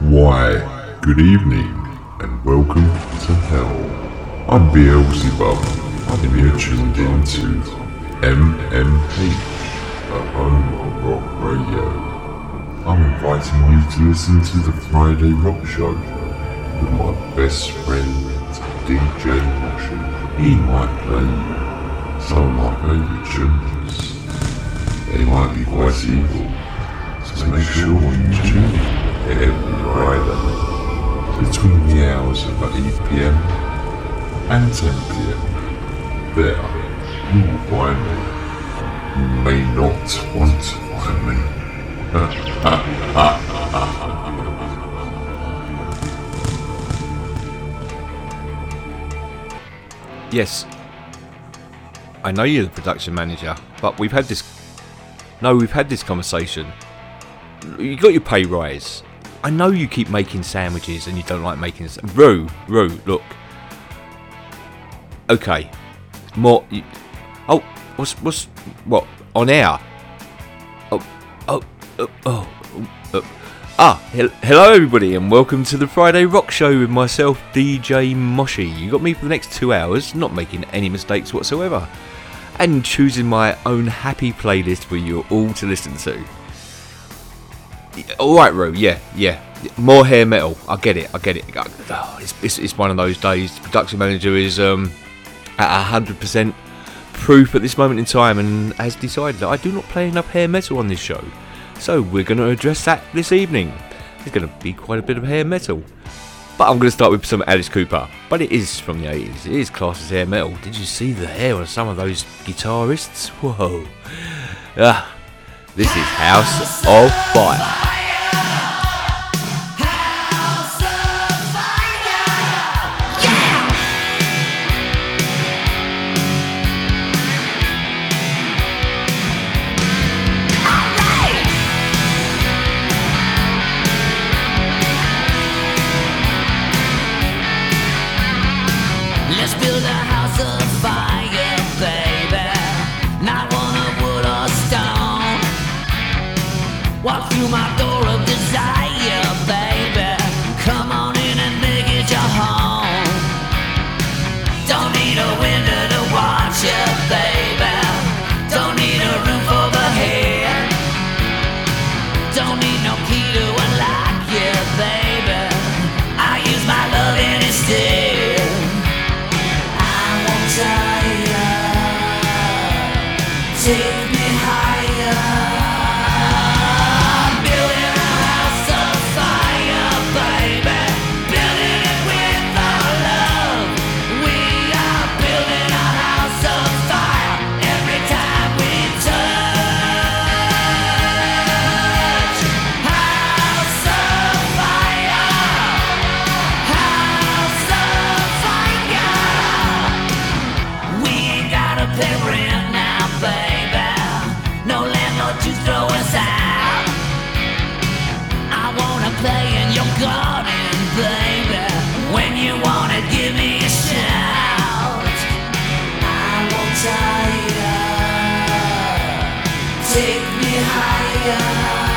Why, good evening, and welcome to hell. I'm Beelzebub, and you're tuned in to MMH, the home of rock radio. I'm inviting you to listen to the Friday Rock Show with my best friend, DJ Moshy. He might play some of my favourite tunes. They might be quite evil, so make sure you tune in Friday between the hours of 8pm and 10pm. There, you will find me. You may not want to find me. Yes. I know you're the production manager, but we've had this. No, we've had this conversation. You got your pay rise. I know you keep making sandwiches and you don't like making. s- Roo, Roo, look. Okay. More. Oh, what's what's what on air? Oh, oh, oh, oh. oh. Ah, hel- hello everybody, and welcome to the Friday Rock Show with myself, DJ Moshy. You got me for the next two hours, not making any mistakes whatsoever, and choosing my own happy playlist for you all to listen to. All right, Ro. Yeah, yeah. More hair metal. I get it. I get it. Oh, it's, it's, it's one of those days. The production manager is um, at hundred percent proof at this moment in time, and has decided that I do not play enough hair metal on this show. So we're going to address that this evening. There's going to be quite a bit of hair metal. But I'm going to start with some Alice Cooper. But it is from the 80s. It is classed as hair metal. Did you see the hair on some of those guitarists? Whoa. Ah, this is House of Fire. take me higher.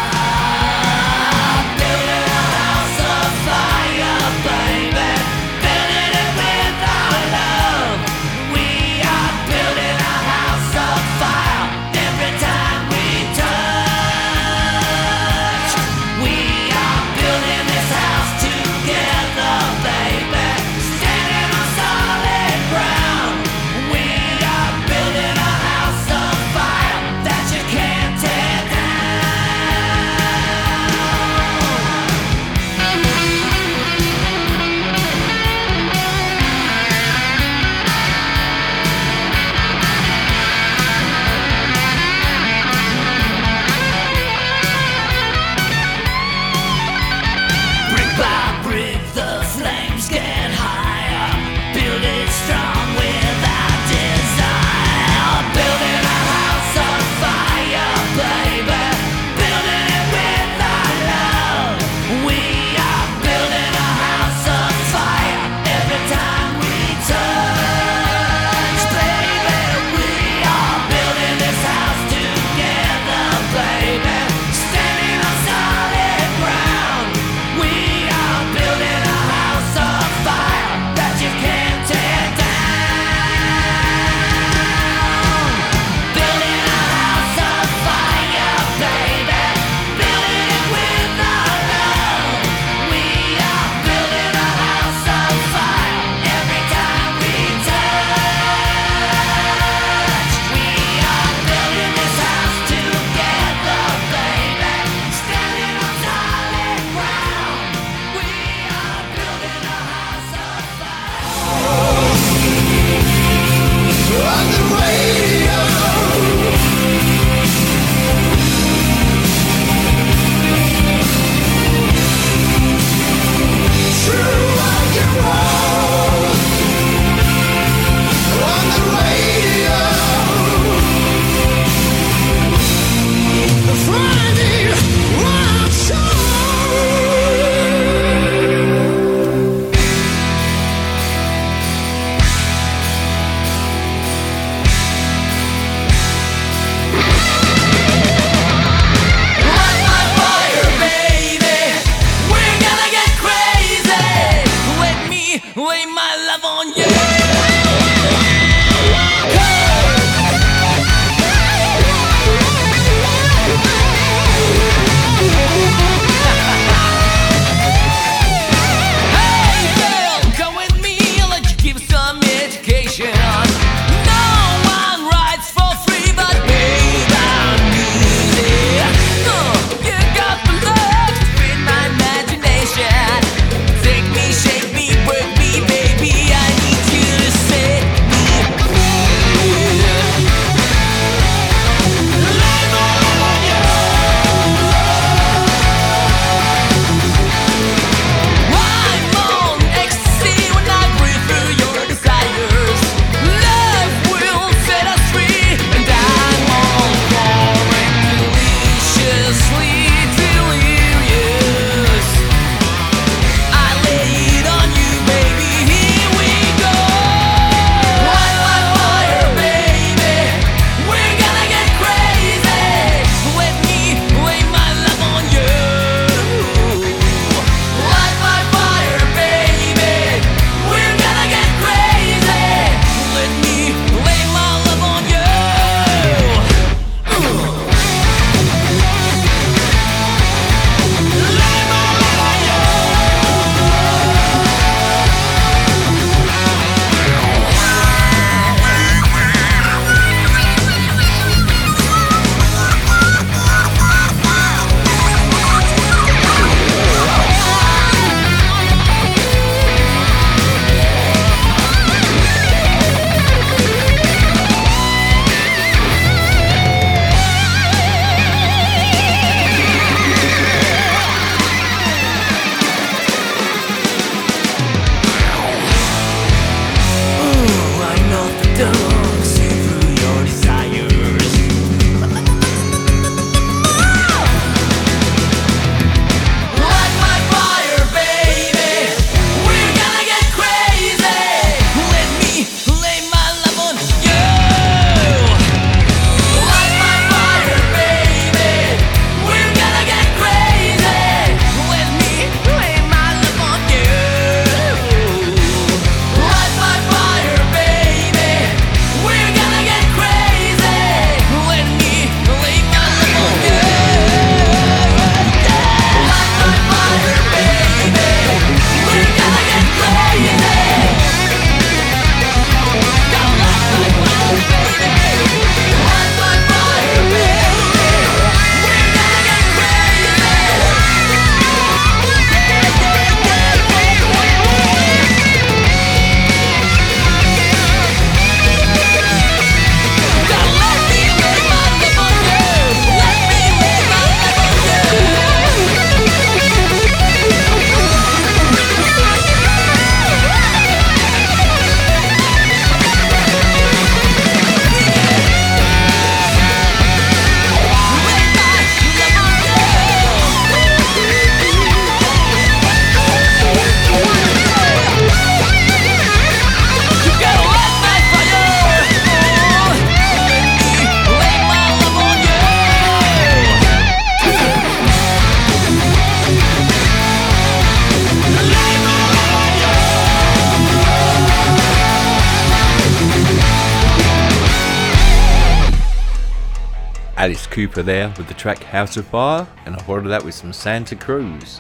Cooper there with the track House of Fire, and I followed that with some Santa Cruz.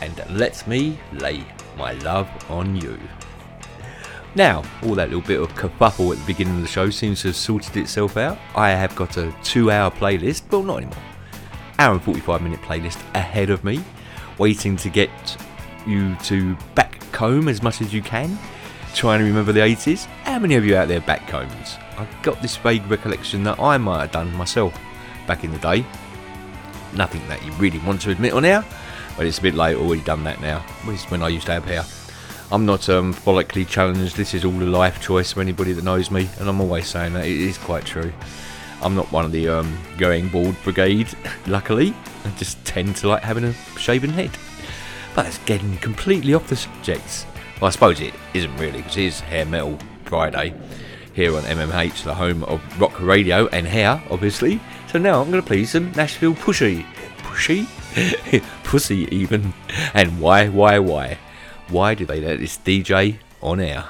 And Let Me Lay My Love on You. Now, all that little bit of kerfuffle at the beginning of the show seems to have sorted itself out. I have got a two hour playlist, well, not anymore, hour and 45 minute playlist ahead of me, waiting to get you to back comb as much as you can, trying to remember the 80s. How many of you out there back combs? I've got this vague recollection that I might have done myself back in the day. Nothing that you really want to admit on air, but it's a bit late, already done that now. This is when I used to have hair. I'm not um, follically challenged, this is all a life choice for anybody that knows me, and I'm always saying that it is quite true. I'm not one of the um, going bald brigade, luckily. I just tend to like having a shaven head. But it's getting completely off the subject. Well, I suppose it isn't really, because it is Hair Metal Friday here on MMH, the home of rock radio and hair, obviously. So now I'm going to play some Nashville Pushy. Pushy? Pussy, even. And why, why, why? Why do they let this DJ on air?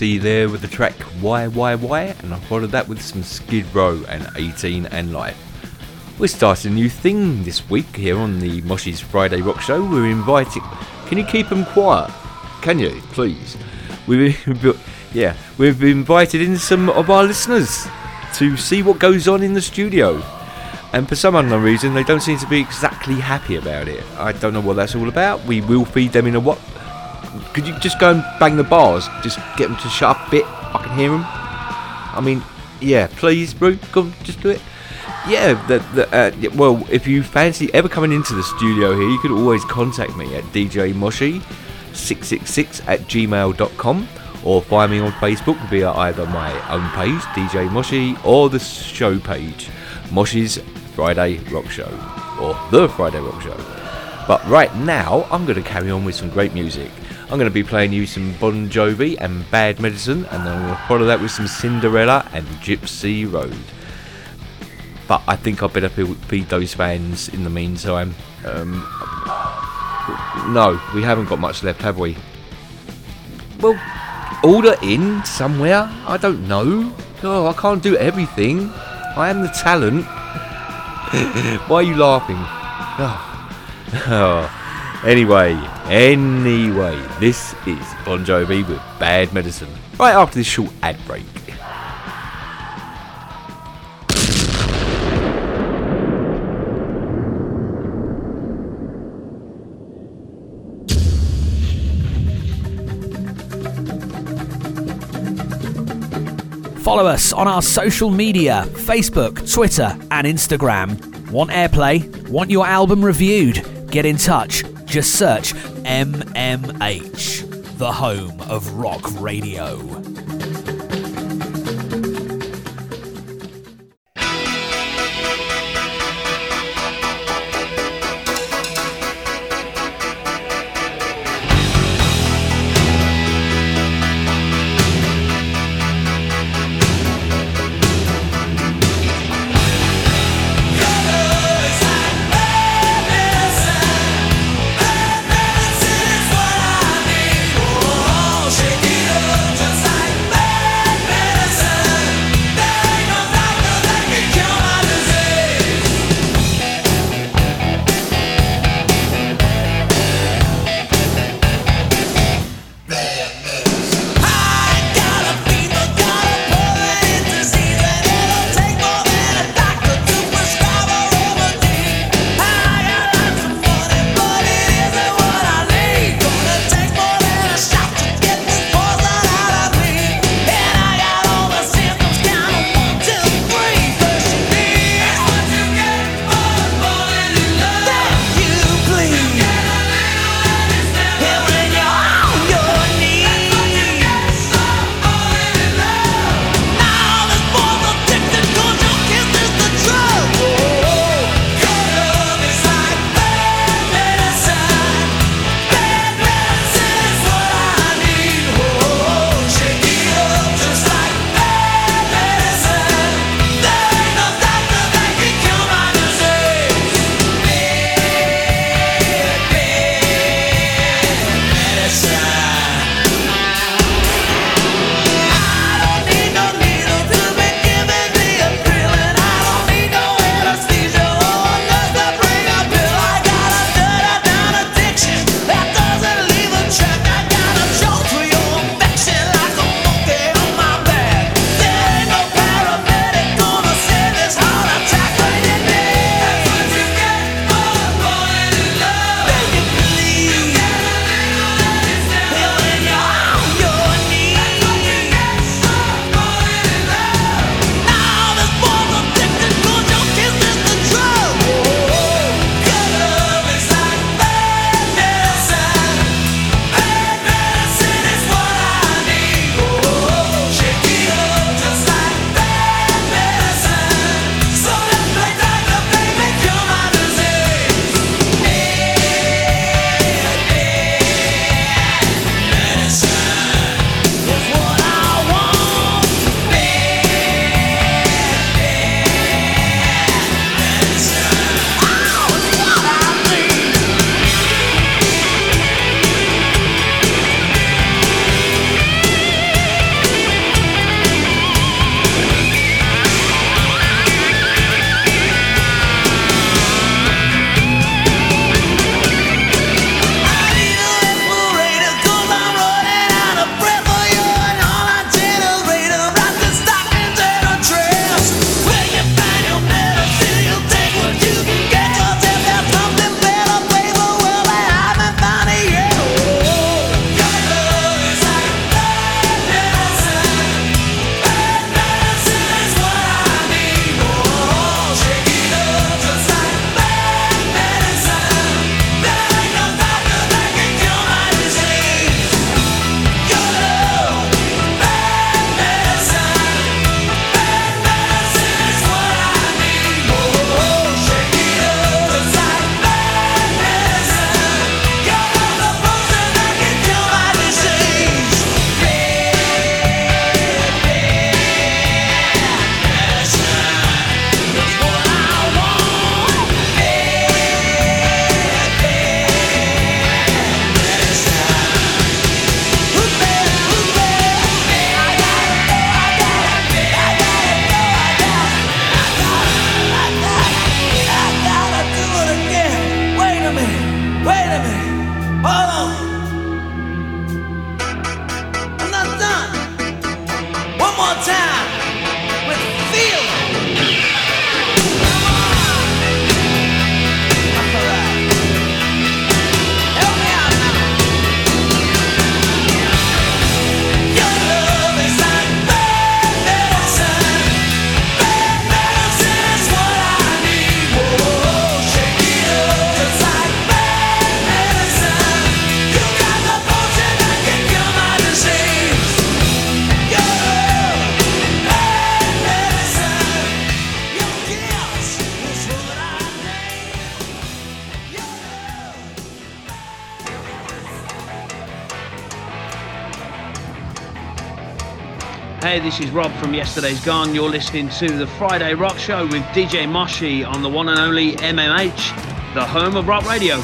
Pussy there with the track Why Why Why, and I followed that with some Skid Row and 18 and Life. We're starting a new thing this week here on the Moshy's Friday Rock Show. We're inviting. Can you keep them quiet? Can you, please? We've yeah, we've invited in some of our listeners to see what goes on in the studio. And for some unknown reason, they don't seem to be exactly happy about it. I don't know what that's all about. We will feed them in a what? Could you just go and bang the bars? Just get them to shut up a bit. I can hear them. I mean, yeah, please, bro, on, just do it. Yeah, the, the, uh, well, if you fancy ever coming into the studio here, you could always contact me at djmoshy666 at gmail.com or find me on Facebook via either my own page, DJ Moshy, or the show page, Moshy's Friday Rock Show, or The Friday Rock Show. But right now, I'm going to carry on with some great music. I'm going to be playing you some Bon Jovi and Bad Medicine, and then to follow that with some Cinderella and Gypsy Road. But I think I better feed those fans in the meantime. Um, no, we haven't got much left, have we? Well, order in somewhere? I don't know. Oh, I can't do everything. I am the talent. Why are you laughing? Oh. Oh. Anyway, anyway, this is Bon Jovi with Bad Medicine. Right after this short ad break. Follow us on our social media Facebook, Twitter, and Instagram. Want airplay? Want your album reviewed? Get in touch. Just search MMH, the home of rock radio. This is Rob from Yesterday's Gone. You're listening to the Friday Rock Show with DJ Moshy on the one and only MMH, the home of rock radio.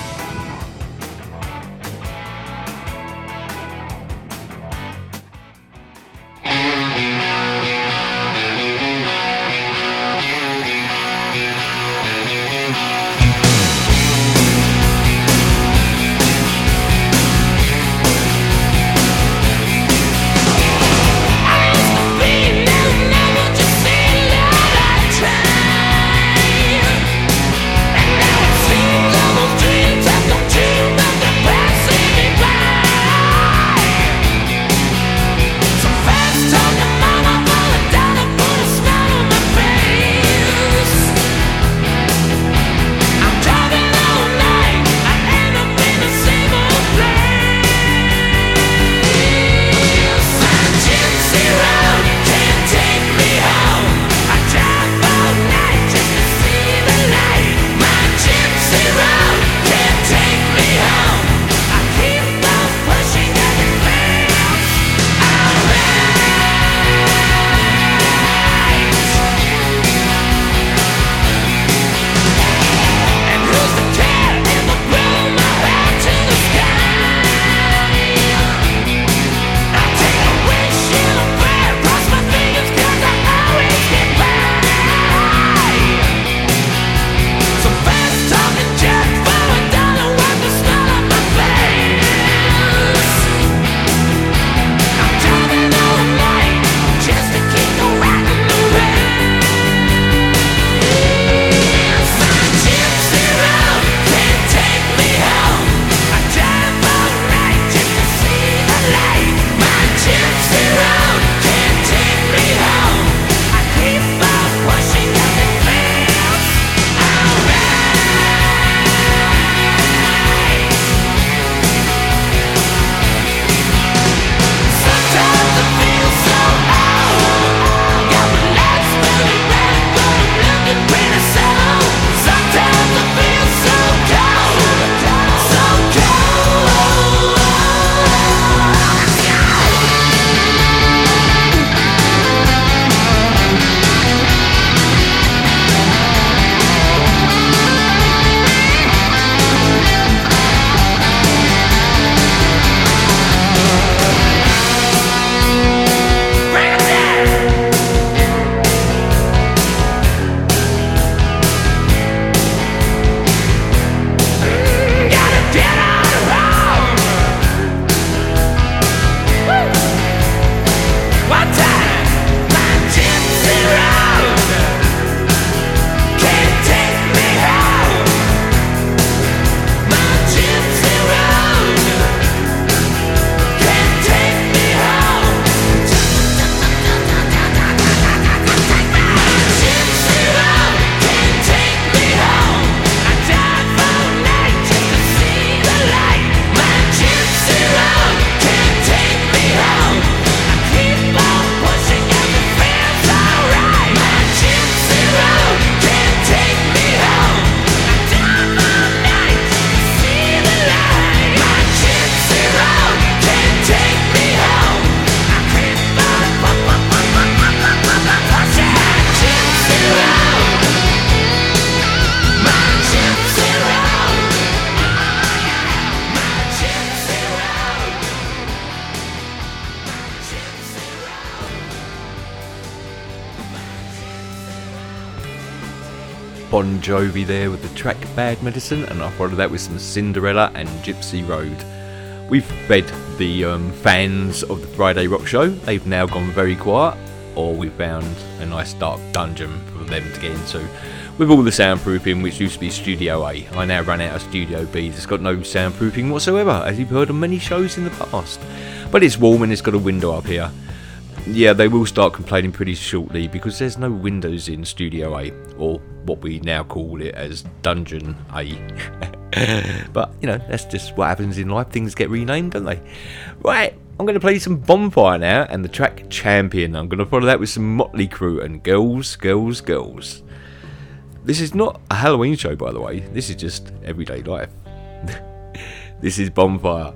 Bon Jovi there with the track Bad Medicine, and I followed that with some Cinderella and Gypsy Road. We've fed the um, fans of the Friday Rock Show, they've now gone very quiet, or we found a nice dark dungeon for them to get into. With all the soundproofing, which used to be Studio A, I now run out of Studio B that's got no soundproofing whatsoever, as you've heard on many shows in the past. But it's warm and it's got a window up here. Yeah, they will start complaining pretty shortly because there's no windows in Studio A, or what we now call it as Dungeon A. but, you know, that's just what happens in life. Things get renamed, don't they? Right, I'm going to play some Bonfire now and the track Champion. I'm going to follow that with some Motley Crue and Girls, Girls, Girls. This is not a Halloween show, by the way. This is just everyday life. this is Bonfire.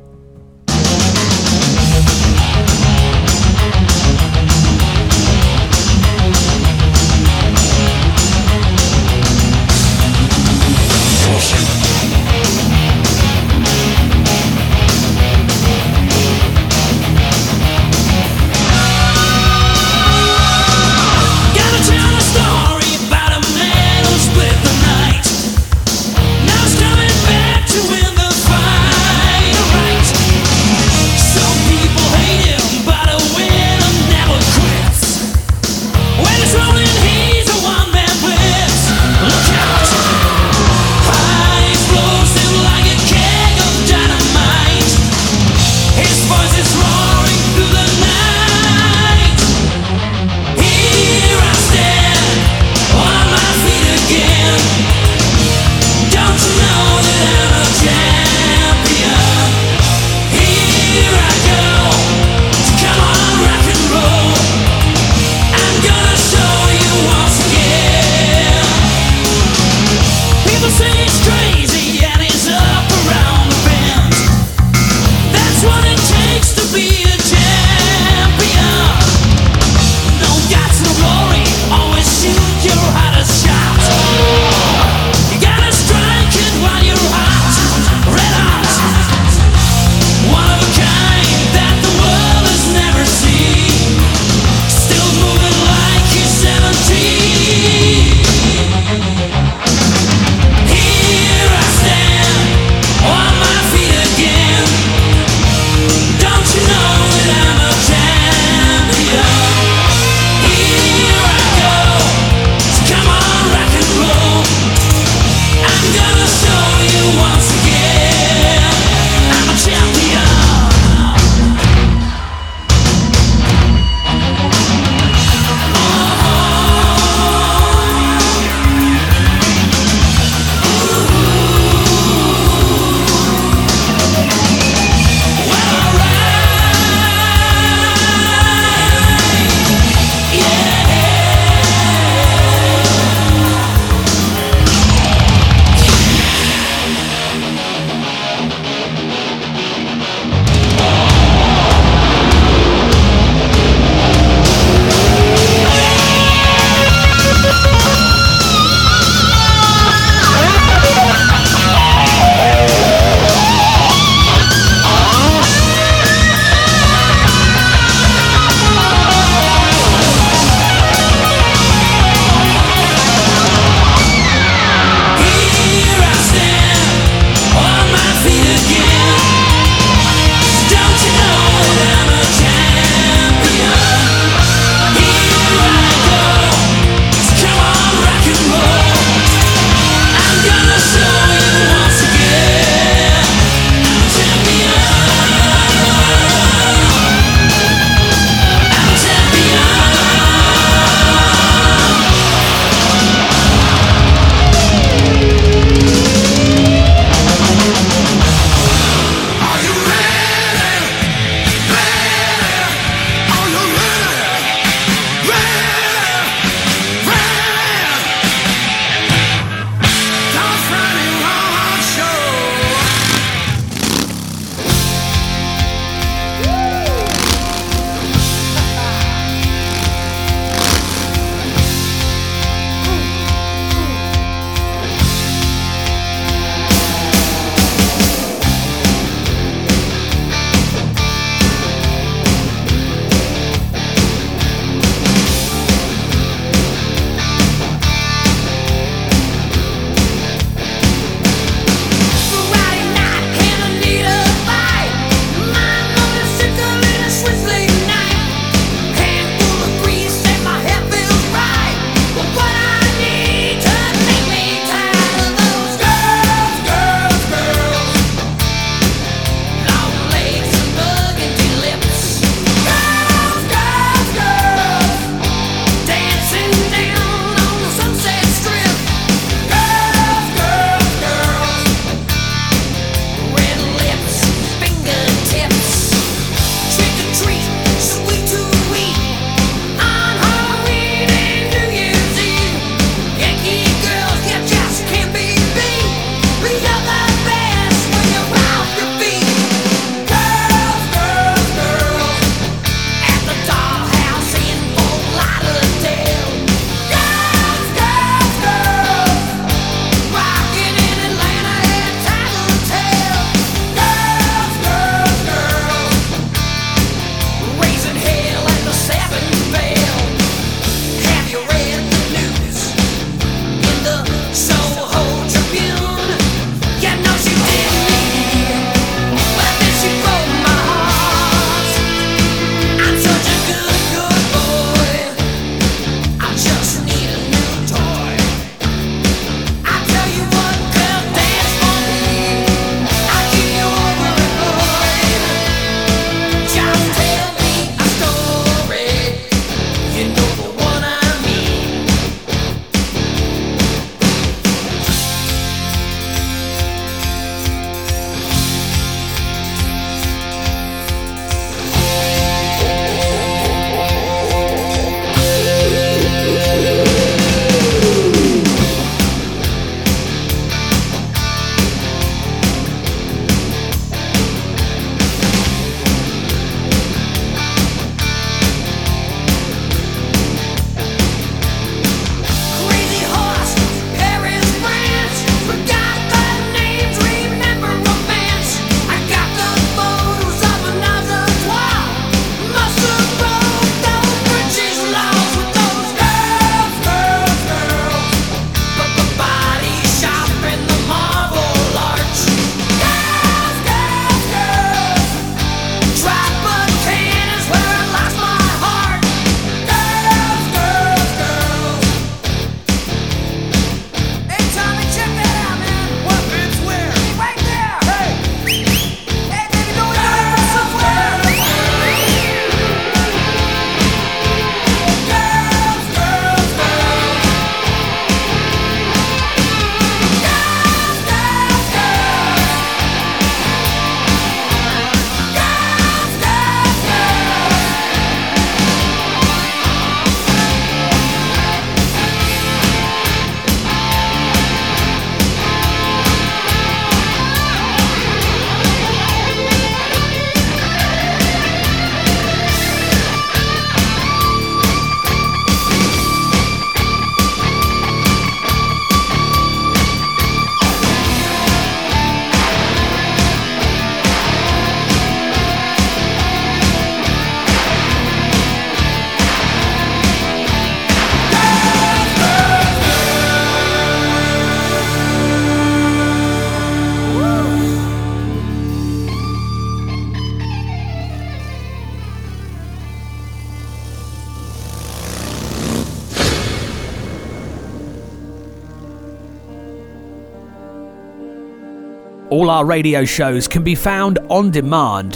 Our radio shows can be found on demand.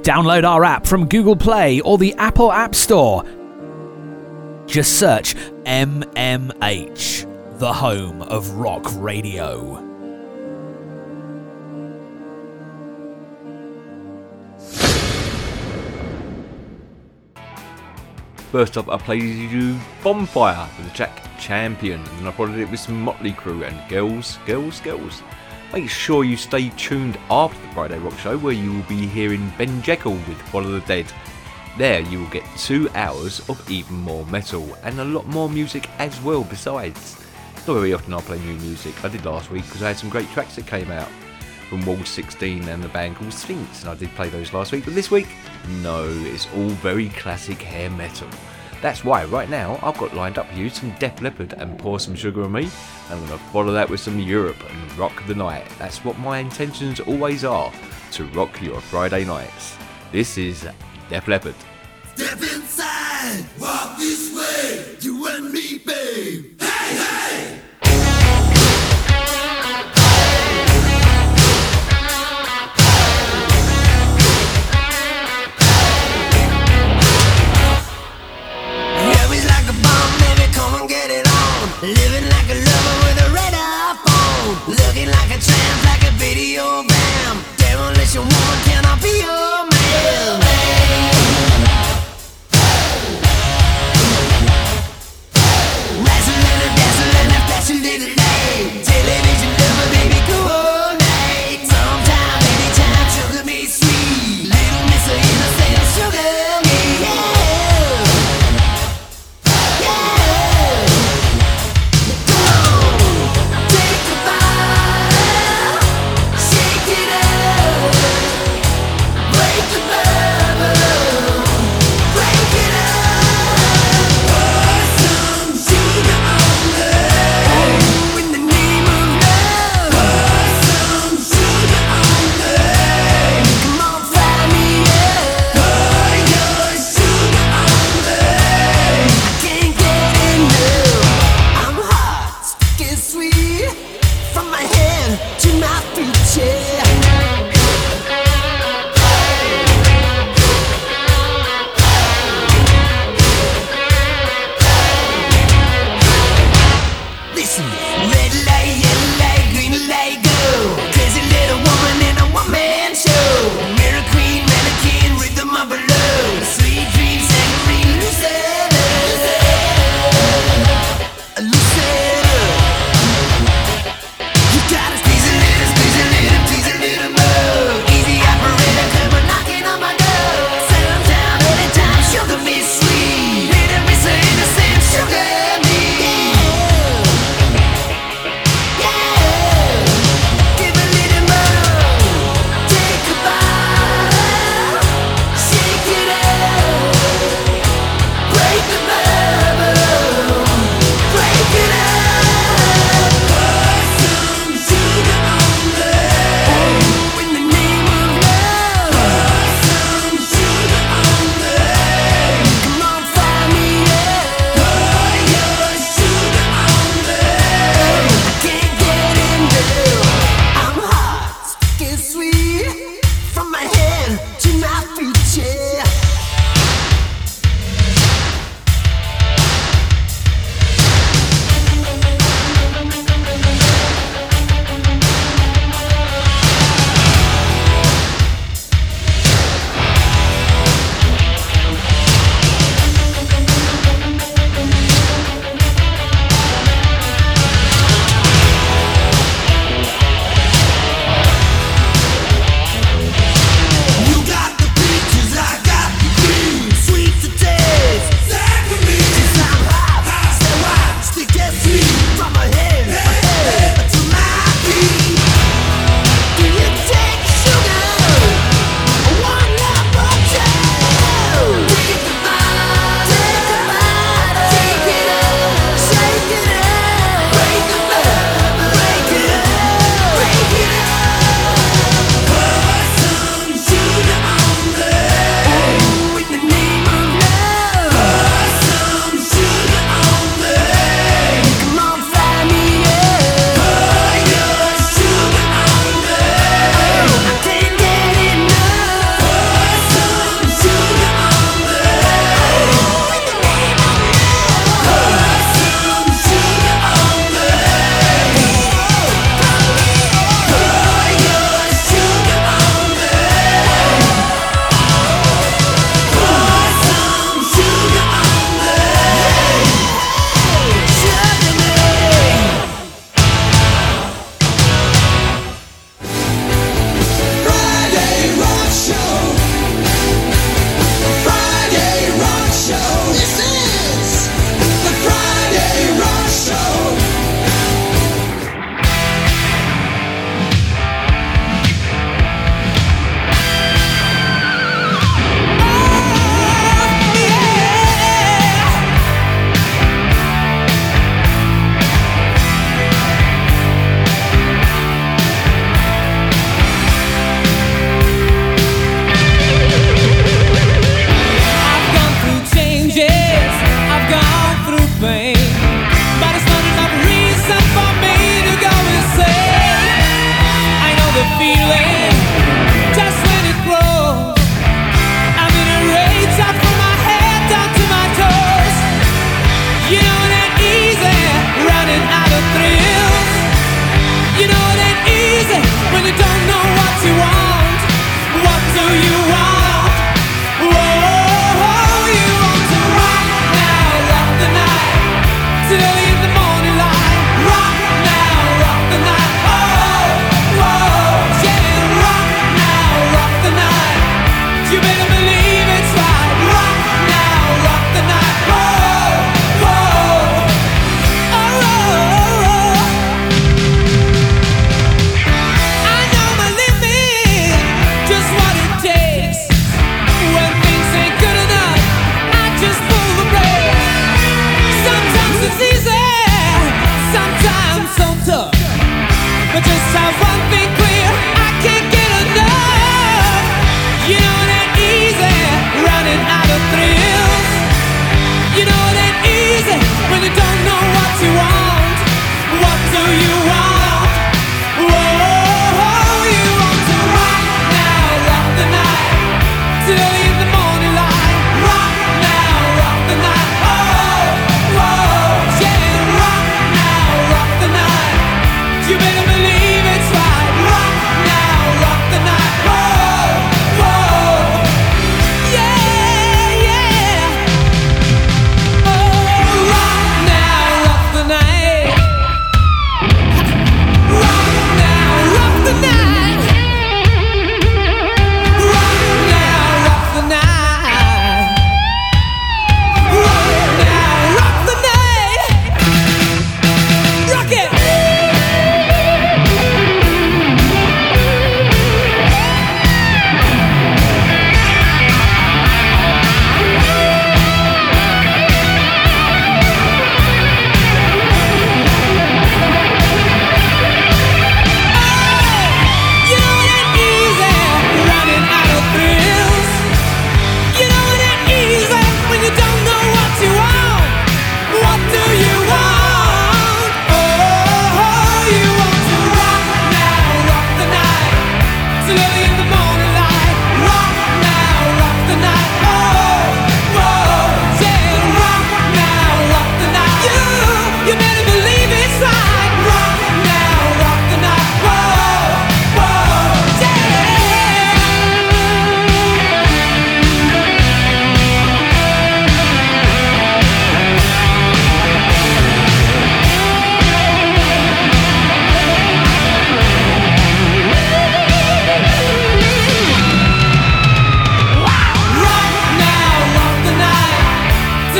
Download our app from Google Play or the Apple App Store. Just search MMH, the home of rock radio. First up, I played you Bonfire with the Jack Champion, and then I followed it with some Motley Crue and Girls, Girls, Girls. Make sure you stay tuned after the Friday Rock Show, where you will be hearing Ben Jekyll with Follow the Dead. There, you will get two hours of even more metal and a lot more music as well. Besides, not very often I play new music. I did last week because I had some great tracks that came out from Wall 16 and the band called Sphinx, and I did play those last week. But this week, no, it's all very classic hair metal. That's why right now I've got lined up you some Def Leppard and Pour Some Sugar on Me. I'm going to follow that with some Europe and Rock the Night. That's what my intentions always are to rock your Friday nights. This is Def Leppard. Step inside, walk this way, you and me, babe. Hey, hey!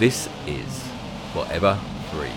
This is Forever Free.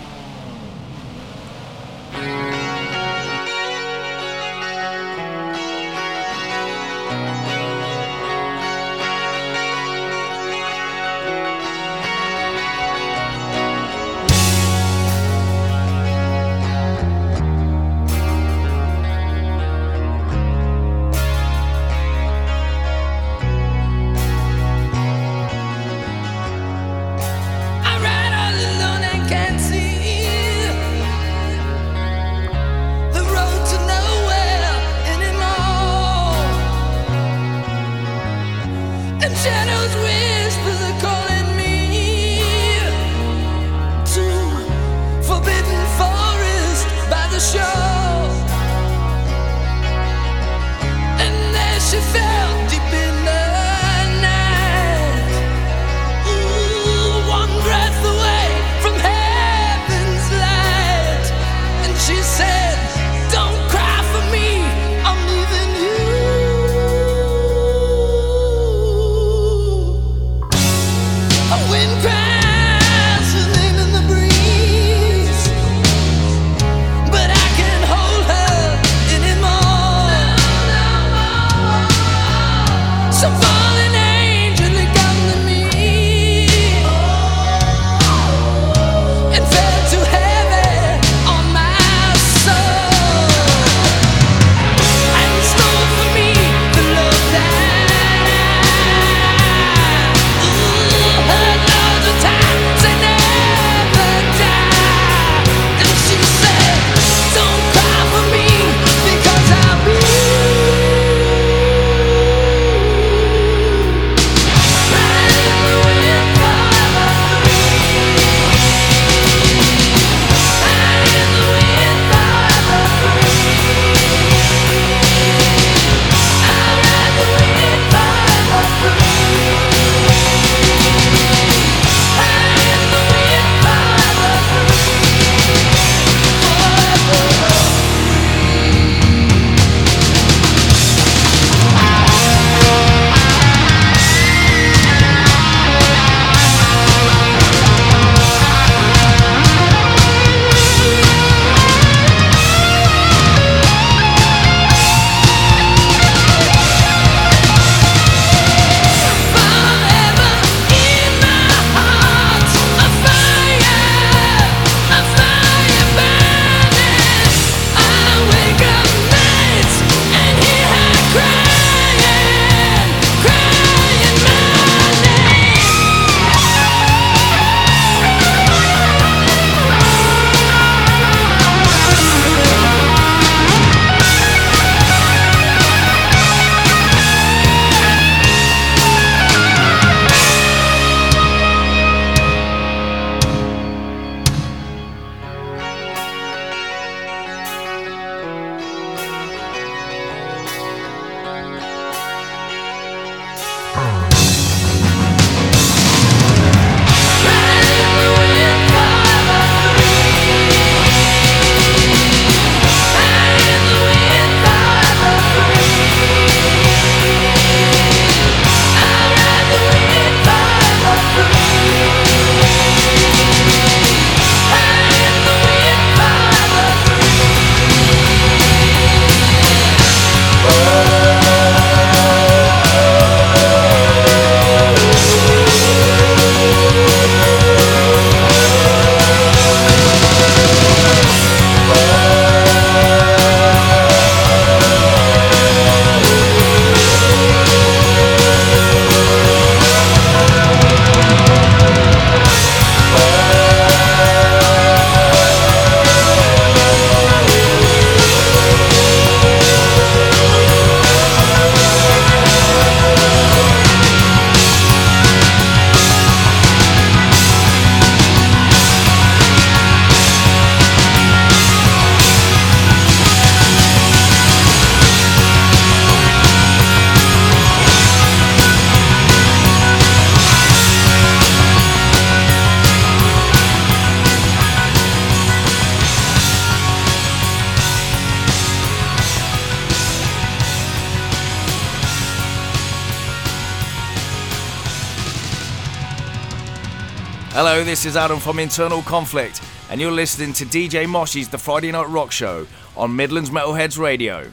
This is Adam from Internal Conflict, and you're listening to DJ Moshy's The Friday Night Rock Show on Midlands Metalheads Radio.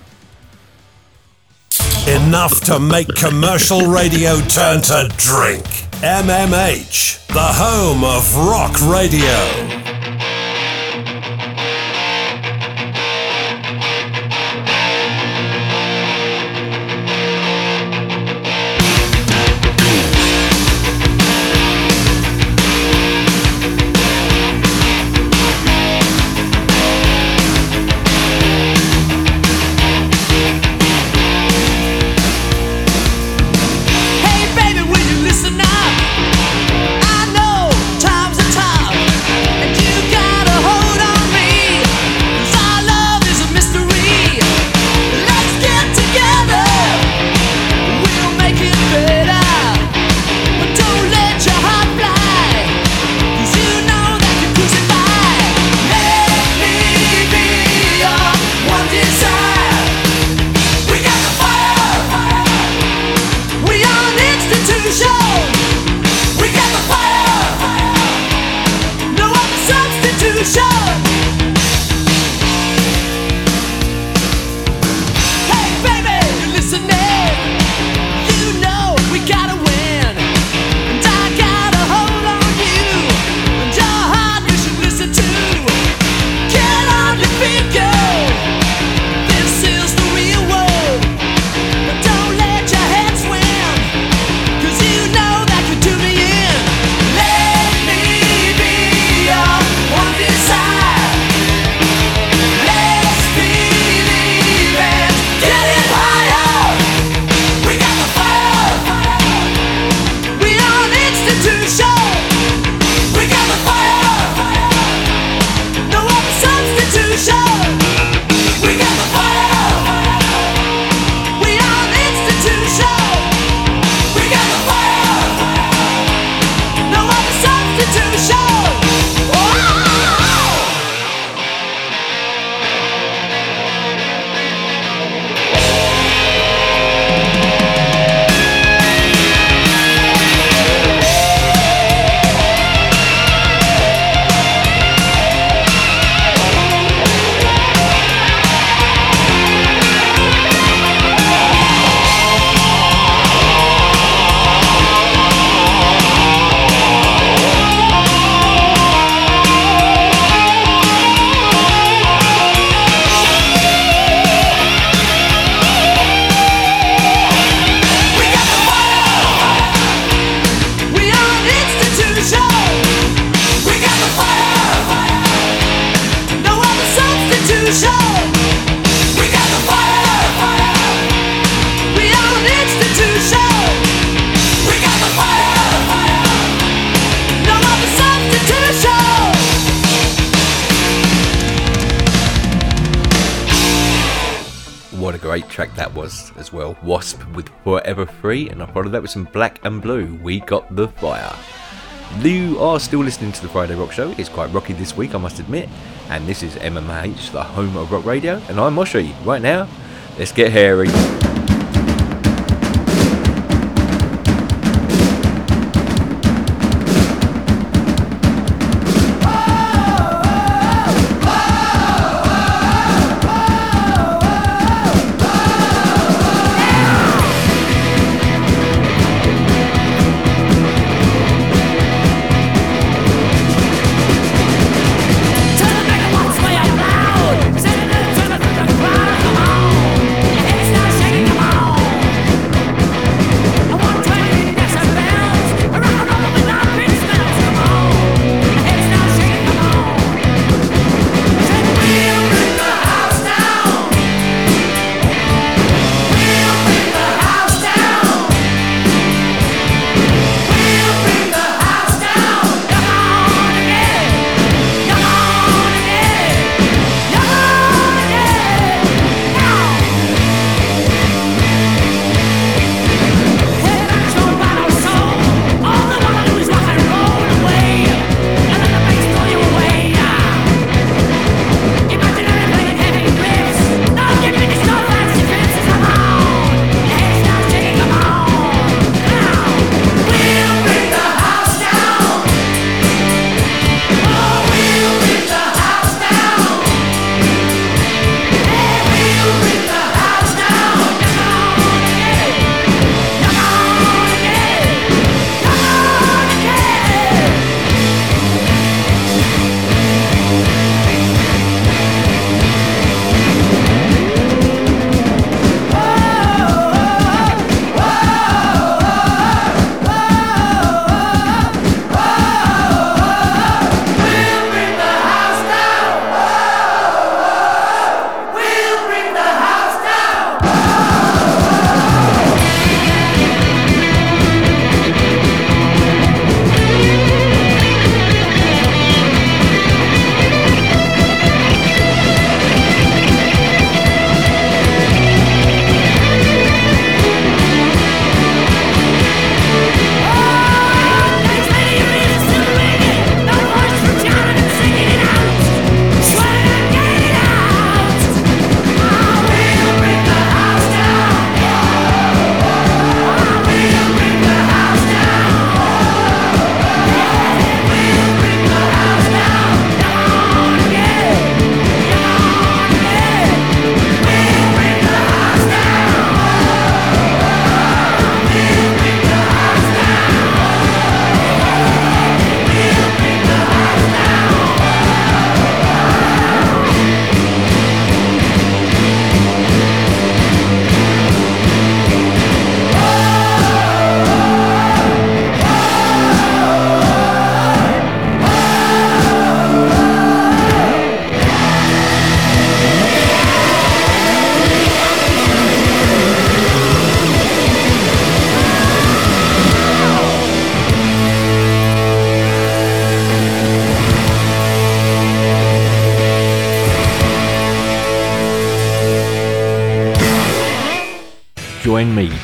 Enough to make commercial radio turn to drink. MMH, the home of rock radio. Followed that with some Black and Blue. We got the fire. You are still listening to the Friday Rock Show. It's quite rocky this week, I must admit. And this is MMH, the home of rock radio. And I'm Moshy. Right now, let's get hairy.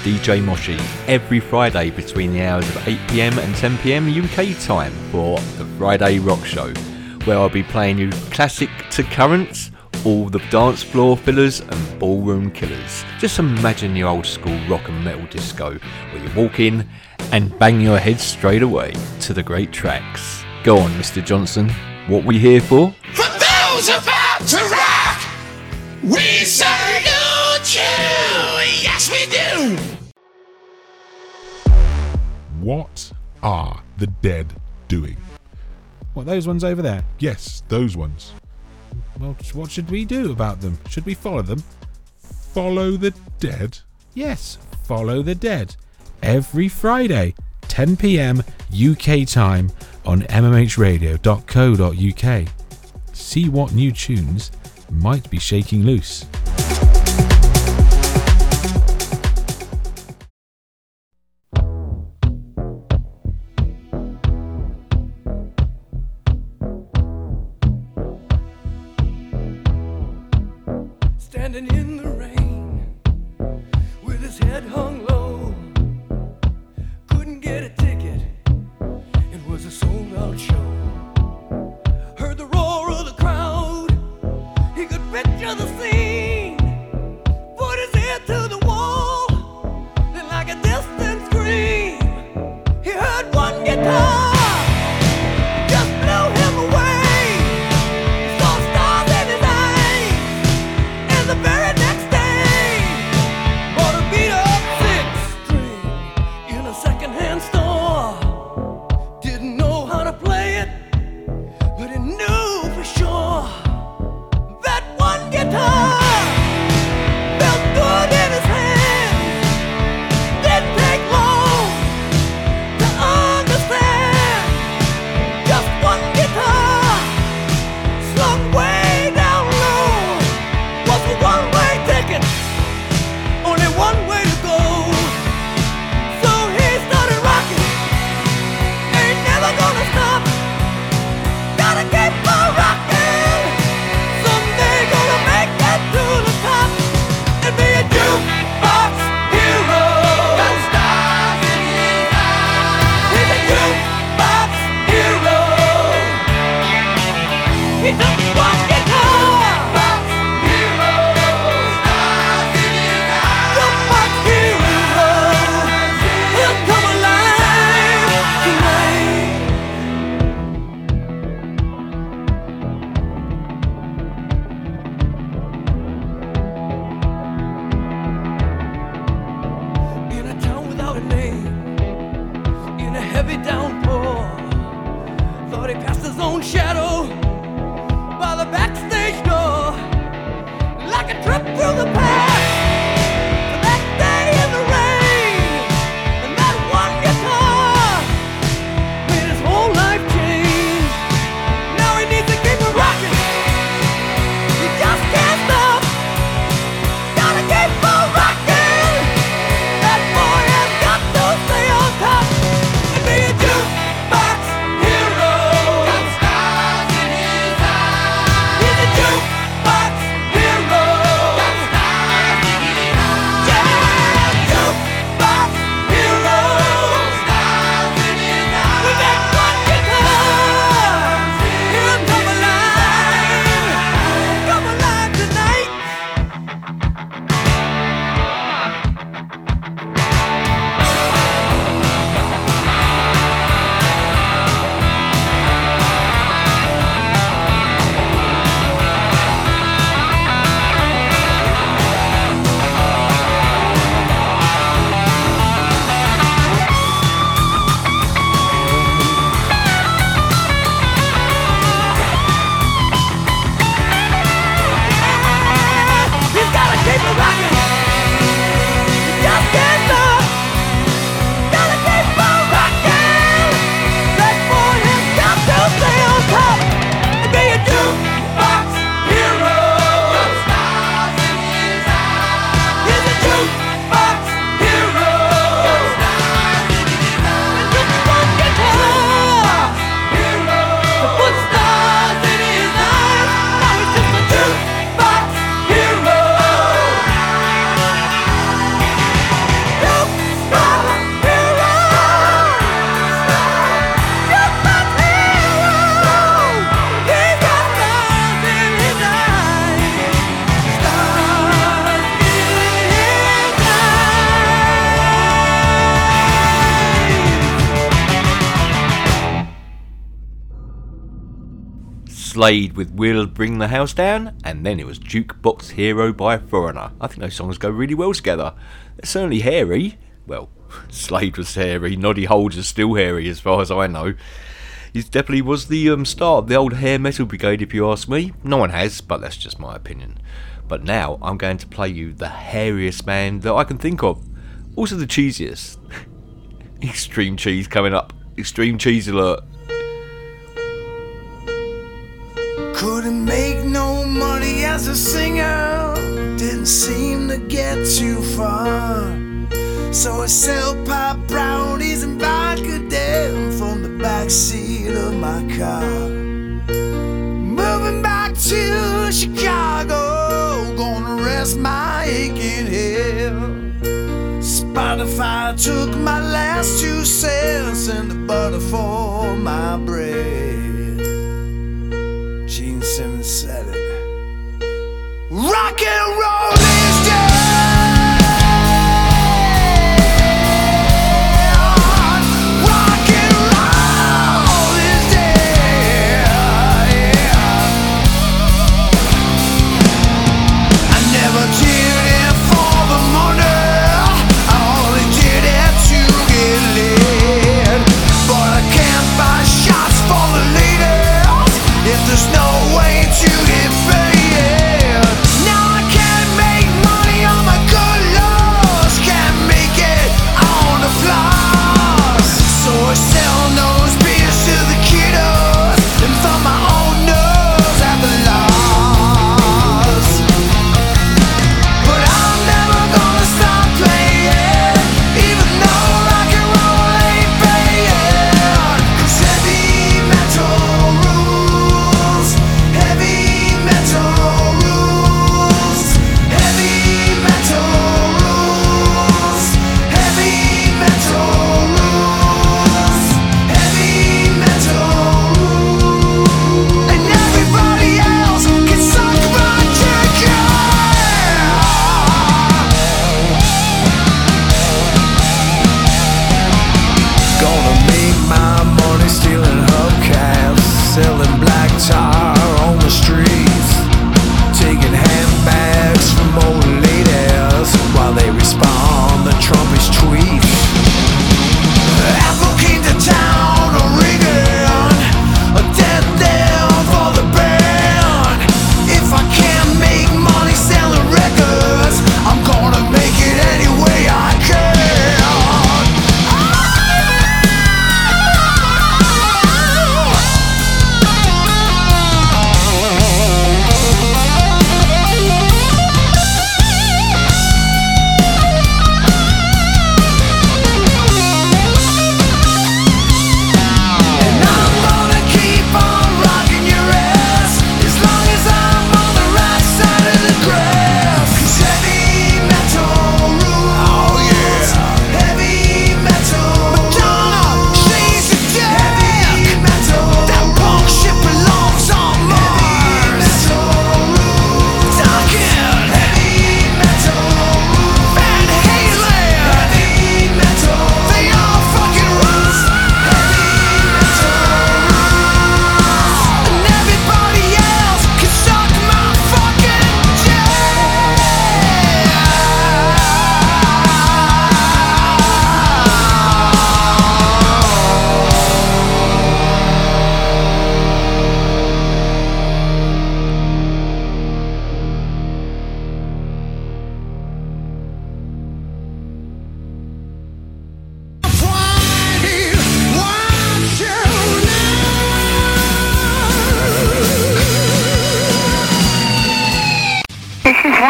DJ Moshy every Friday between the hours of 8pm and 10pm UK time for the Friday Rock Show, where I'll be playing you classic to currents, all the dance floor fillers and ballroom killers. Just imagine your old school rock and metal disco where you walk in and bang your head straight away to the great tracks. Go on, Mr. Johnson, what we here for? the dead doing? What, those ones over there? Yes, those ones. Well, what should we do about them? Should we follow them? Follow the dead? Yes, follow the dead. Every Friday, 10 pm UK time on mmhradio.co.uk. See what new tunes might be shaking loose. Slade with We'll Bring the House Down, and then it was Jukebox Hero by Foreigner. I think those songs go really well together. They're certainly hairy. Well, Slade was hairy, Noddy Holder is still hairy as far as I know. He definitely was the um, start of the old hair metal brigade, if you ask me. No one has, but that's just my opinion. But now I'm going to play you the hairiest man that I can think of. Also the cheesiest. Extreme cheese coming up. Extreme cheese alert. Couldn't make no money as a singer, didn't seem to get too far. So I sell pop brownies and vodka down from the back seat of my car. Moving back to Chicago, gonna rest my aching head. Spotify took my last two cents and the butter for my bread. Rock and roll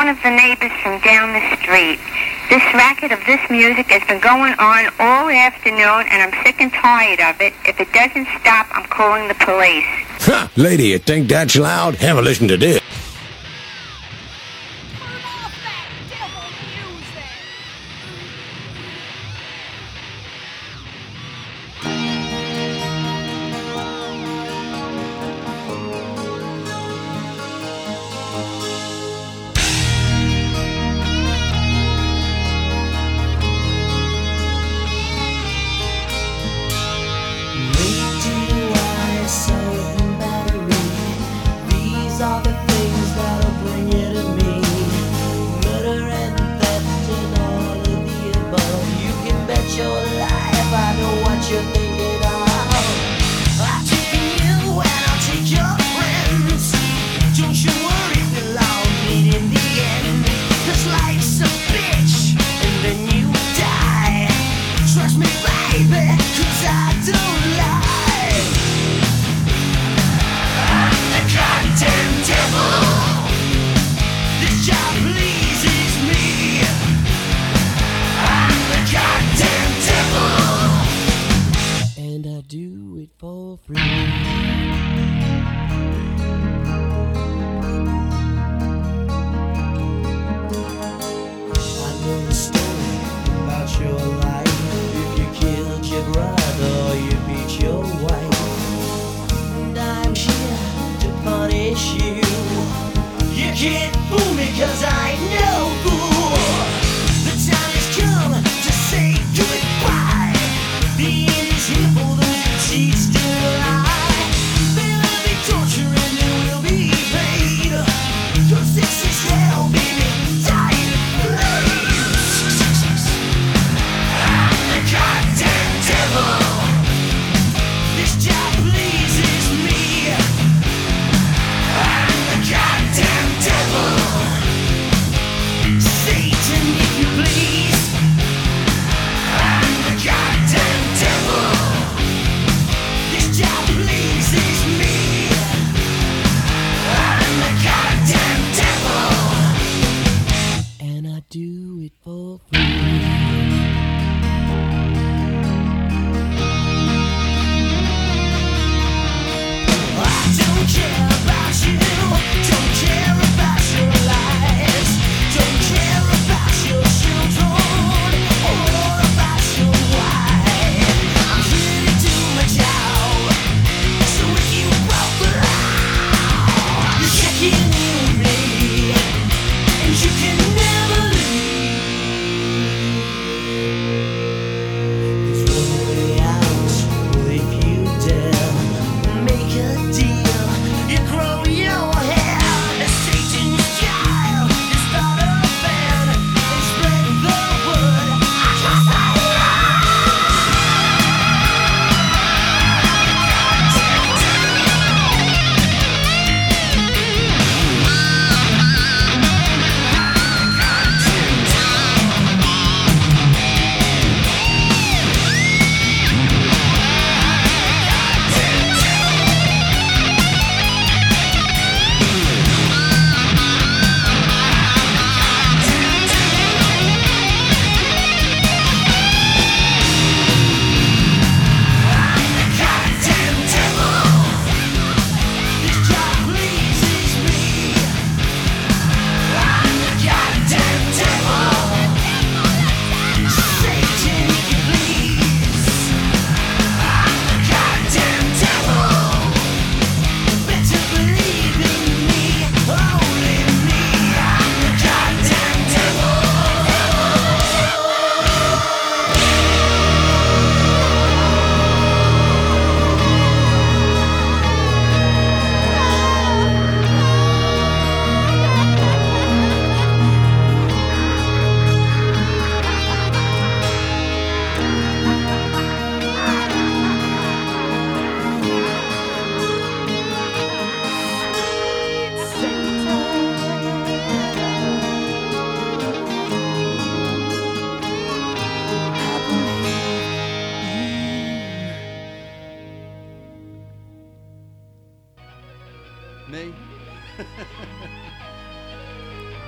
one of the neighbors from down the street. This racket of this music has been going on all afternoon, and I'm sick and tired of it. If it doesn't stop, I'm calling the police. Huh, lady, you think that's loud? Have a listen to this.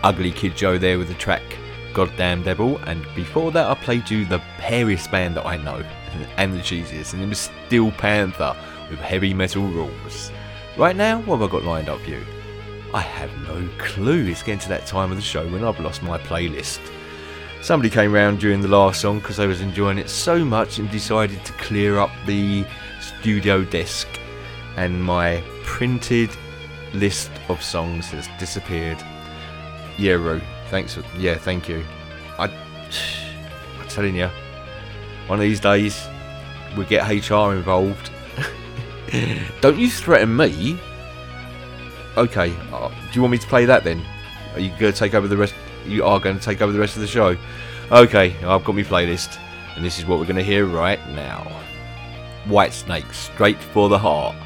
Ugly Kid Joe there with the track Goddamn Devil, and before that I played you the hairiest band that I know, and the cheesiest, and it was Steel Panther with Heavy Metal Rules. Right now, what have I got lined up for you? I have no clue. It's getting to that time of the show when I've lost my playlist. Somebody came round during the last song because they was enjoying it so much and decided to clear up the studio desk, and my printed list of songs has disappeared. Yeah, Roo. Thanks for yeah, thank you. I, I'm telling you, one of these days we get HR involved. Don't you threaten me. Okay, uh, do you want me to play that then? Are you going to take over the rest? You are going to take over the rest of the show. Okay, I've got my playlist, and this is what we're going to hear right now. Whitesnake, straight for the heart.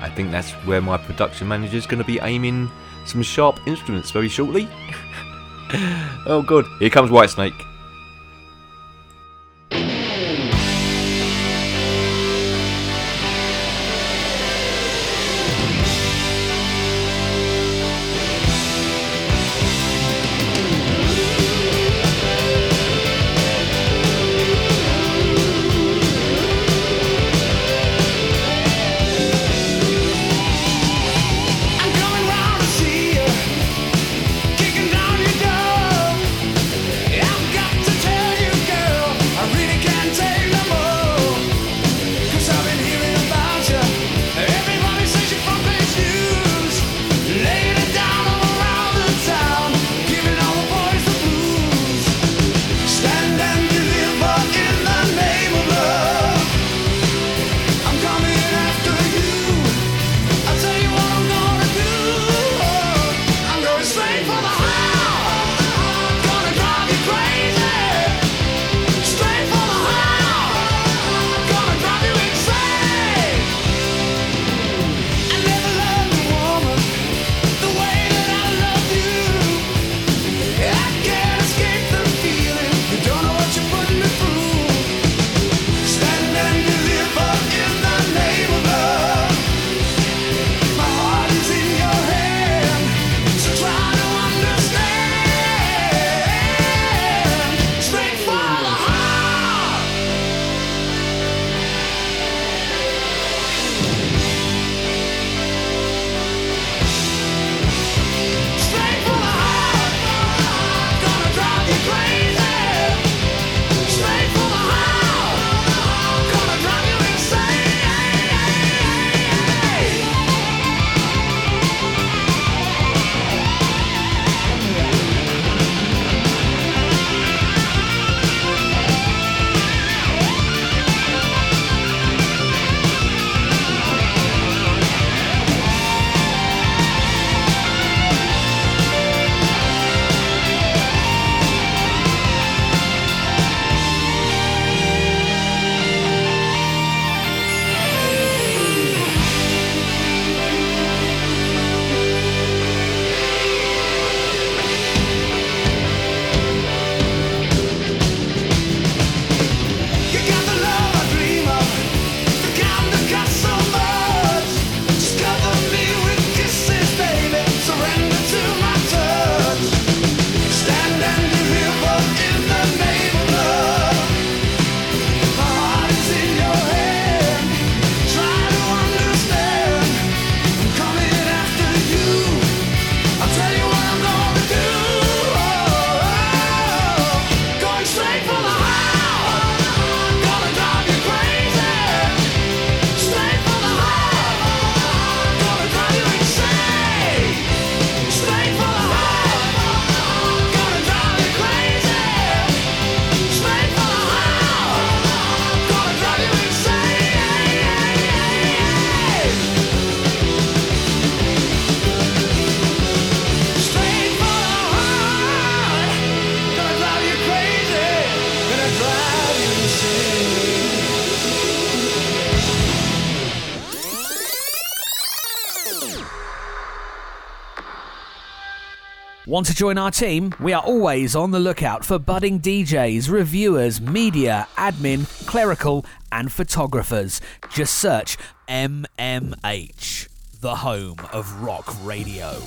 I think that's where my production manager is going to be aiming some sharp instruments very shortly. oh, good. Here comes White Want to join our team? We are always on the lookout for budding DJs, reviewers, media, admin, clerical, and photographers. Just search MMH, the home of rock radio.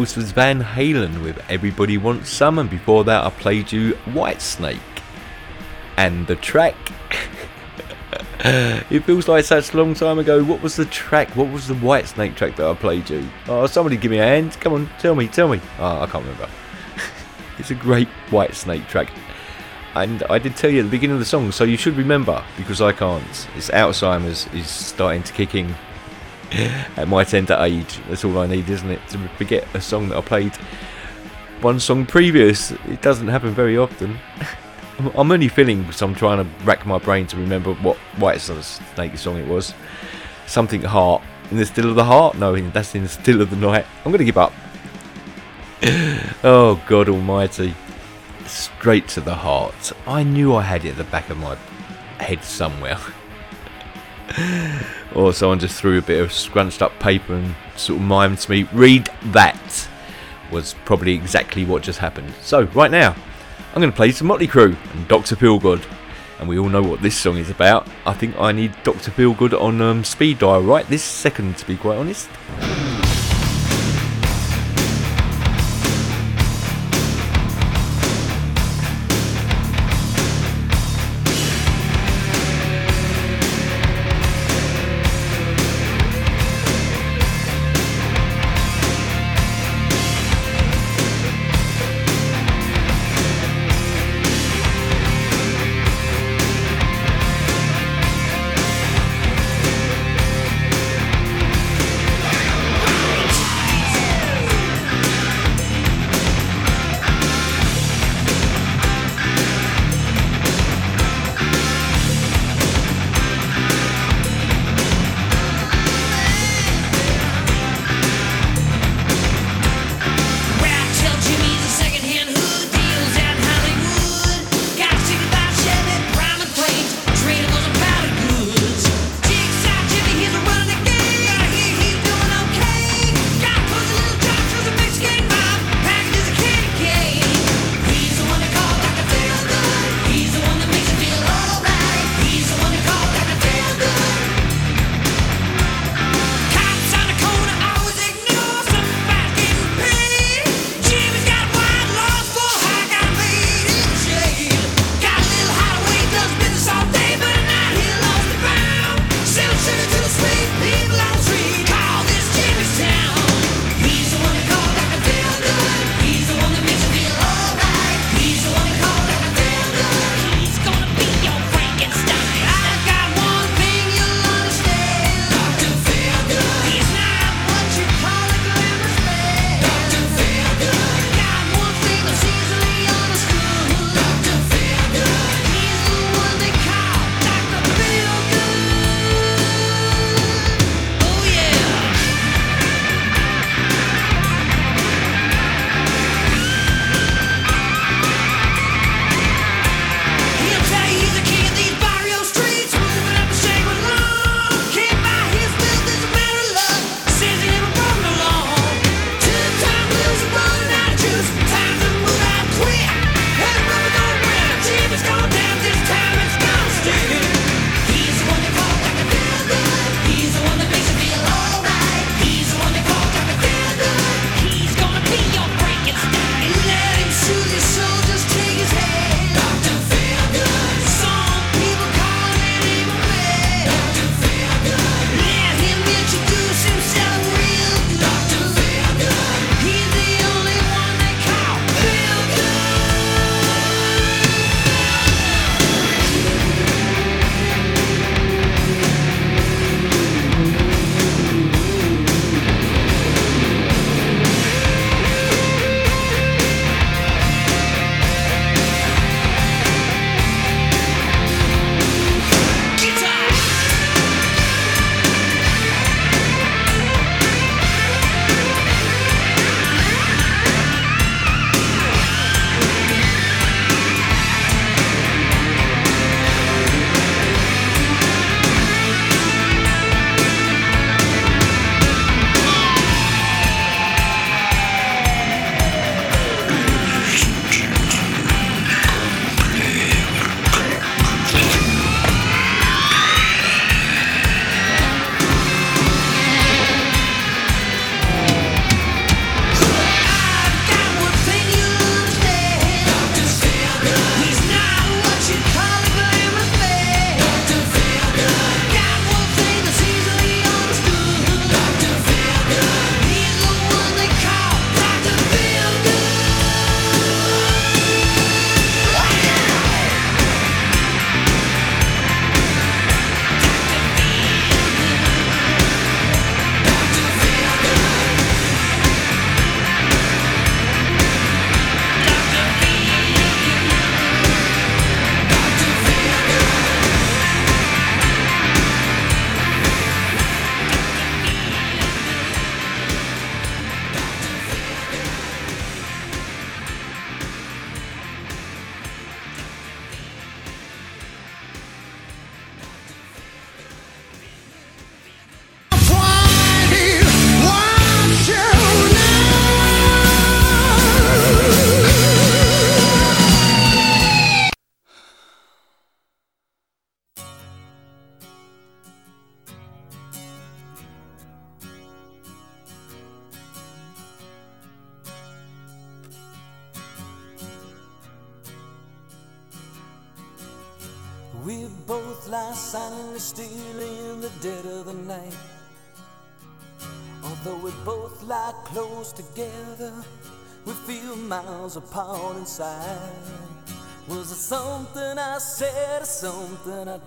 Course, was Van Halen with Everybody Wants Some, and before that, I played you Whitesnake. And the track. it feels like such a long time ago. What was the track? What was the Whitesnake track that I played you? Oh, somebody give me a hand. Come on, tell me, tell me. Oh, I can't remember. it's a great Whitesnake track. And I did tell you at the beginning of the song, so you should remember because I can't. It's Alzheimer's is starting to kick in at my tender age. That's all I need, isn't it? To forget a song that I played one song previous. It doesn't happen very often. I'm- I'm only feeling because I'm trying to rack my brain to remember what Whitesnake song it was. Something heart. In the still of the heart? No, that's in the still of the night. I'm going to give up. oh, God Almighty. Straight to the heart. I knew I had it at the back of my head somewhere. or someone just threw a bit of scrunched up paper and sort of mimed to me, read that. Was probably exactly what just happened. So, right now, I'm going to play some Motley Crue and Dr. Feelgood. And we all know what this song is about. I think I need Dr. Feelgood on um, speed dial right this second, to be quite honest.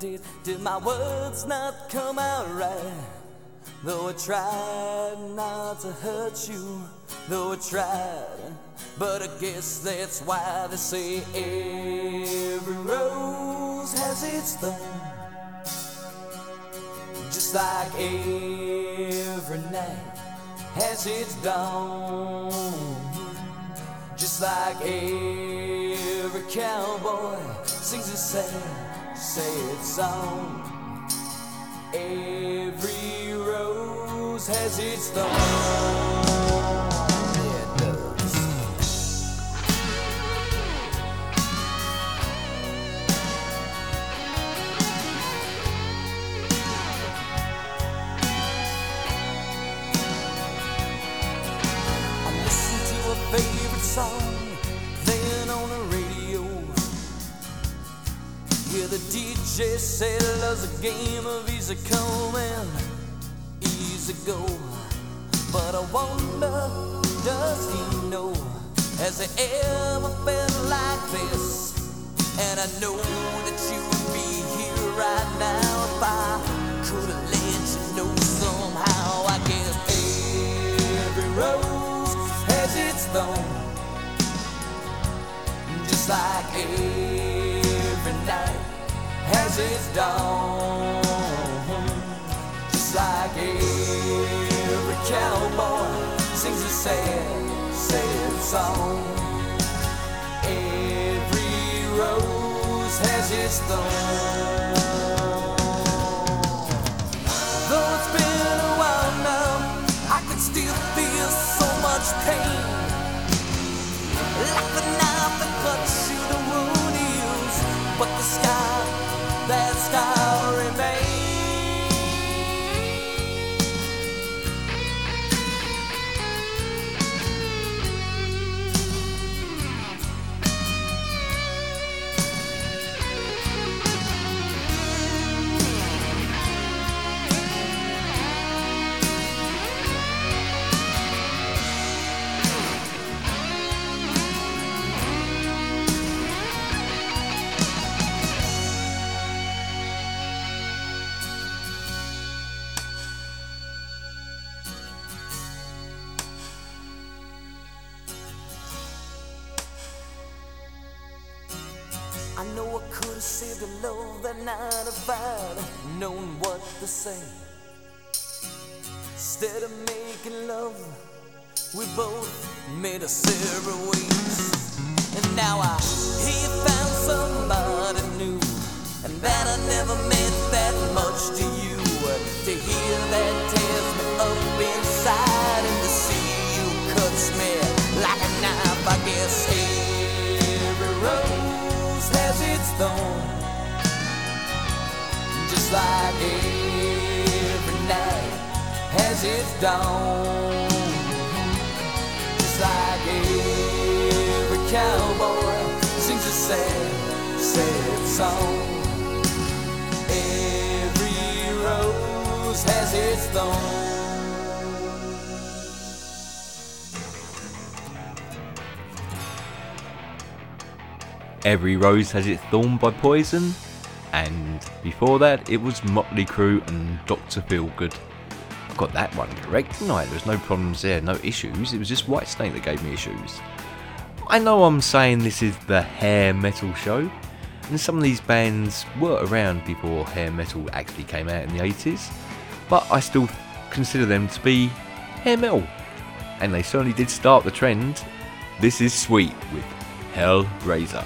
Did? Did my words not come out right? Though I tried not to hurt you, though I tried, but I guess that's why they say every rose has its thorn. Just like every night has its dawn. Just like every cowboy sings a sad, sad song. Every rose has its thorn. DJ say love's a game of easy come and easy go. But I wonder, does he know? Has he ever felt like this? And I know that you would be here right now if I could have let you know somehow. I guess every rose has its thorn, just like every night has its dawn, just like every cowboy sings a sad, sad song. Every rose has its thorn. Though it's been a while now, I can still feel so much pain. Like the knife that cuts you, the wound heals, but the scar, that scar Every Rose Has Its Thorn by Poison, and before that it was Motley Crue and Dr. Feelgood. I got that one correct, didn't I? There was no problems there, no issues. It was just Whitesnake that gave me issues. I know I'm saying this is the hair metal show, and some of these bands were around before hair metal actually came out in the 80s, but I still consider them to be hair metal, and they certainly did start the trend. This is Sweet with Hellraiser.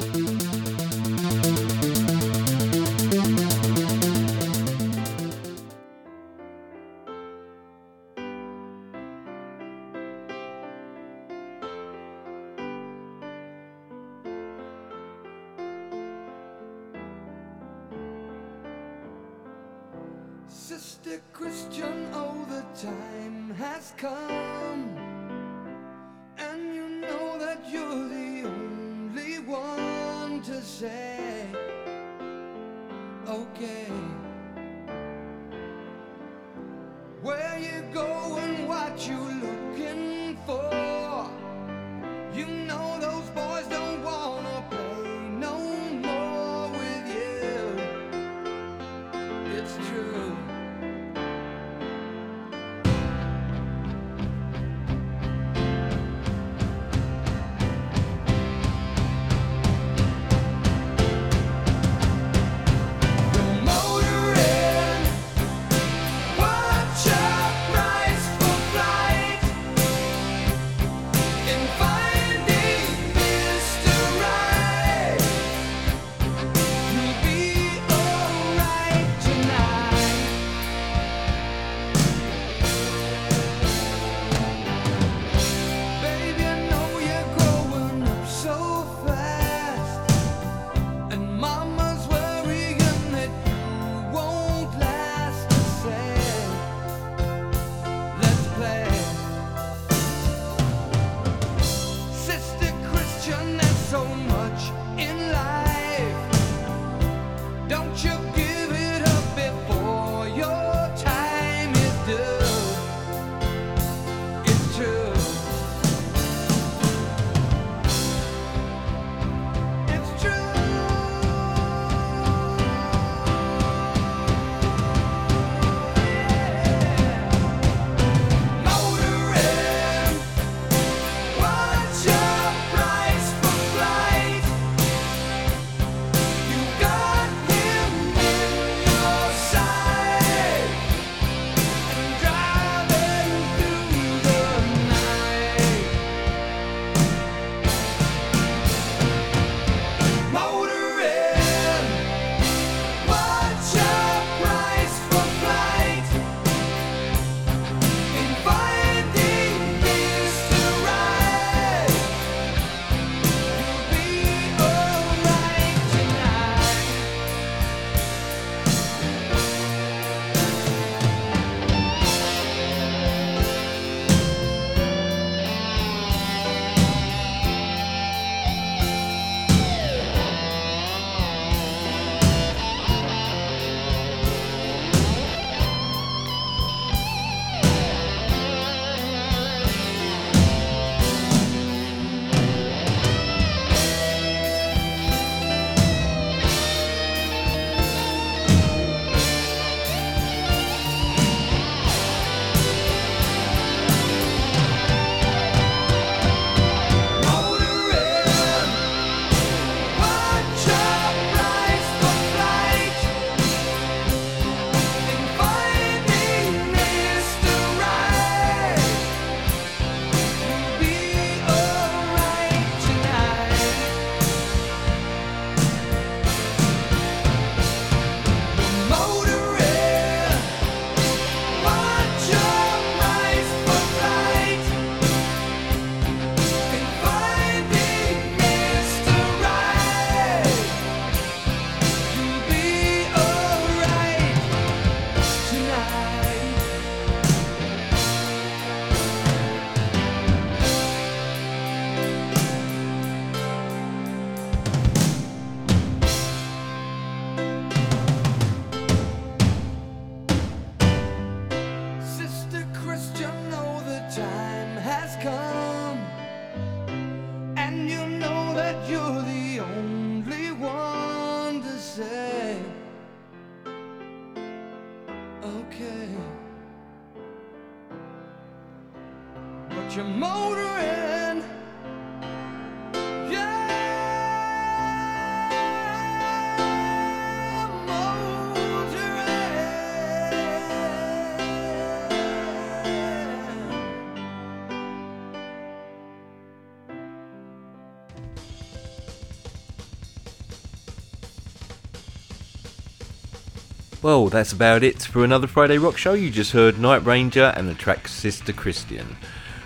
Well, that's about it for another Friday Rock Show. You just heard Night Ranger and the track Sister Christian.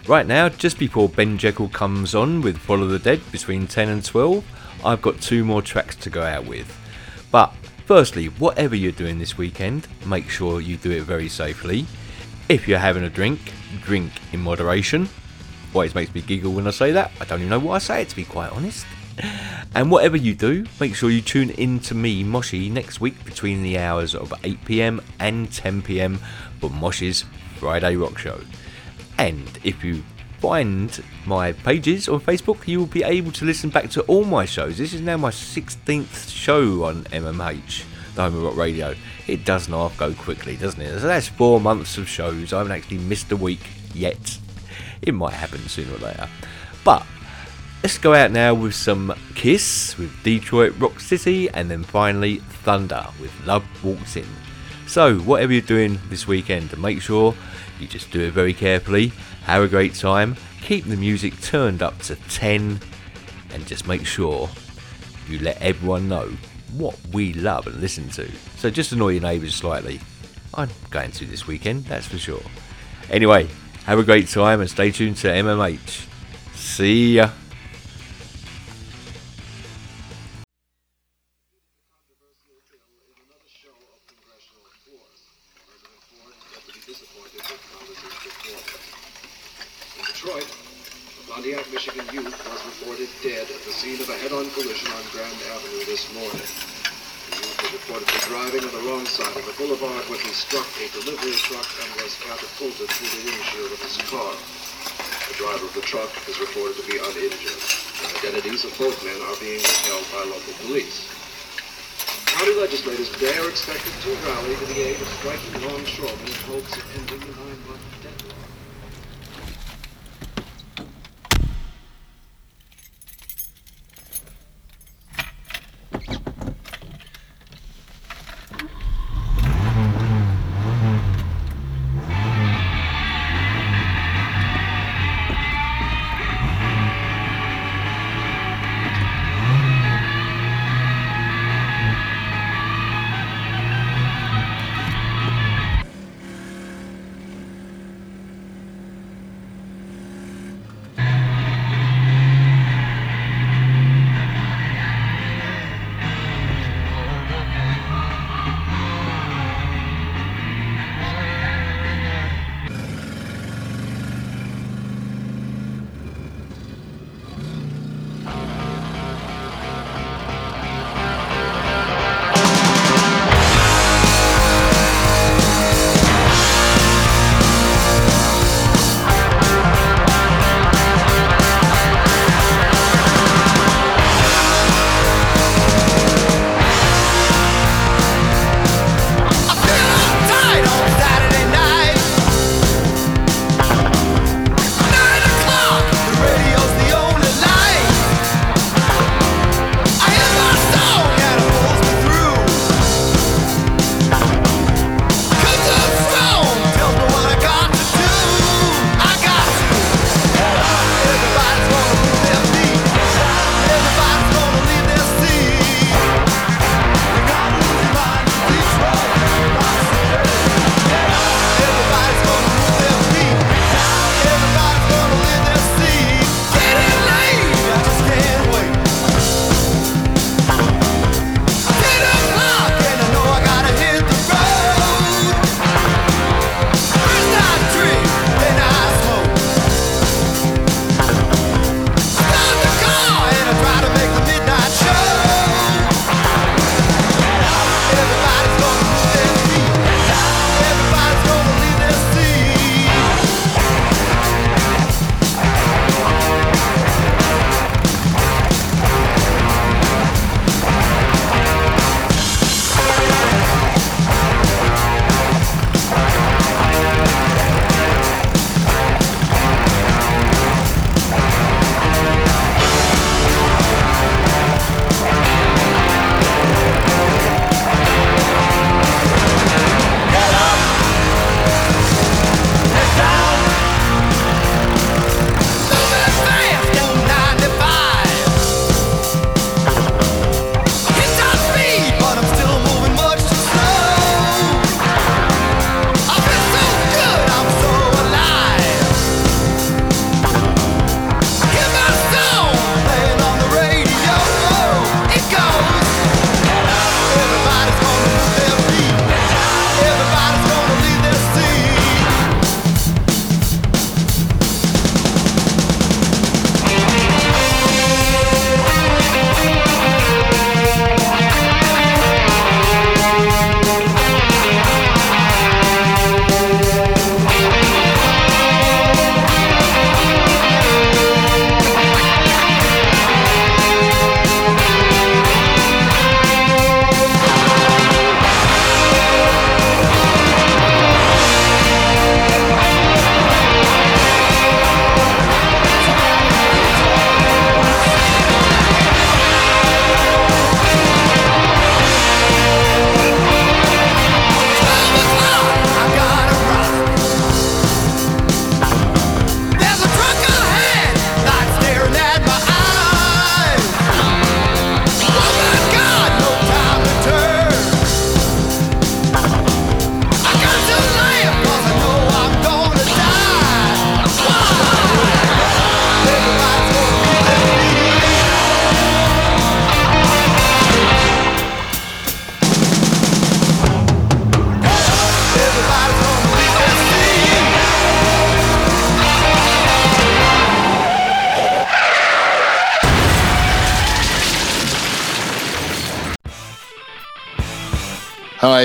Right now, just before Ben Jekyll comes on with Follow the Dead between 10 and 12, I've got two more tracks to go out with. But firstly, whatever you're doing this weekend, make sure you do it very safely. If you're having a drink, drink in moderation. Always makes me giggle when I say that. I don't even know why I say it, to be quite honest. And whatever you do, make sure you tune in to me, Moshy, next week between the hours of 8pm and 10pm for Moshy's Friday Rock Show. And if you find my pages on Facebook, you will be able to listen back to all my shows. This is now my 16th show on MMH, the Home of Rock Radio. It does not go quickly, doesn't it? So that's four months of shows. I haven't actually missed a week yet. It might happen sooner or later. But Let's go out now with some Kiss with Detroit Rock City and then finally Thunder with Love Walks In. So, whatever you're doing this weekend, to make sure you just do it very carefully, have a great time, keep the music turned up to 10, and just make sure you let everyone know what we love and listen to. So, just annoy your neighbours slightly. I'm going to this weekend, that's for sure. Anyway, have a great time and stay tuned to MMH. See ya. struck a delivery truck and was catapulted through the windshield of his car. The driver of the truck is reported to be uninjured. The identities of both men are being withheld by local police. County legislators today are expected to rally to the aid of striking longshoremen in hopes of ending the nine-month deadlock. you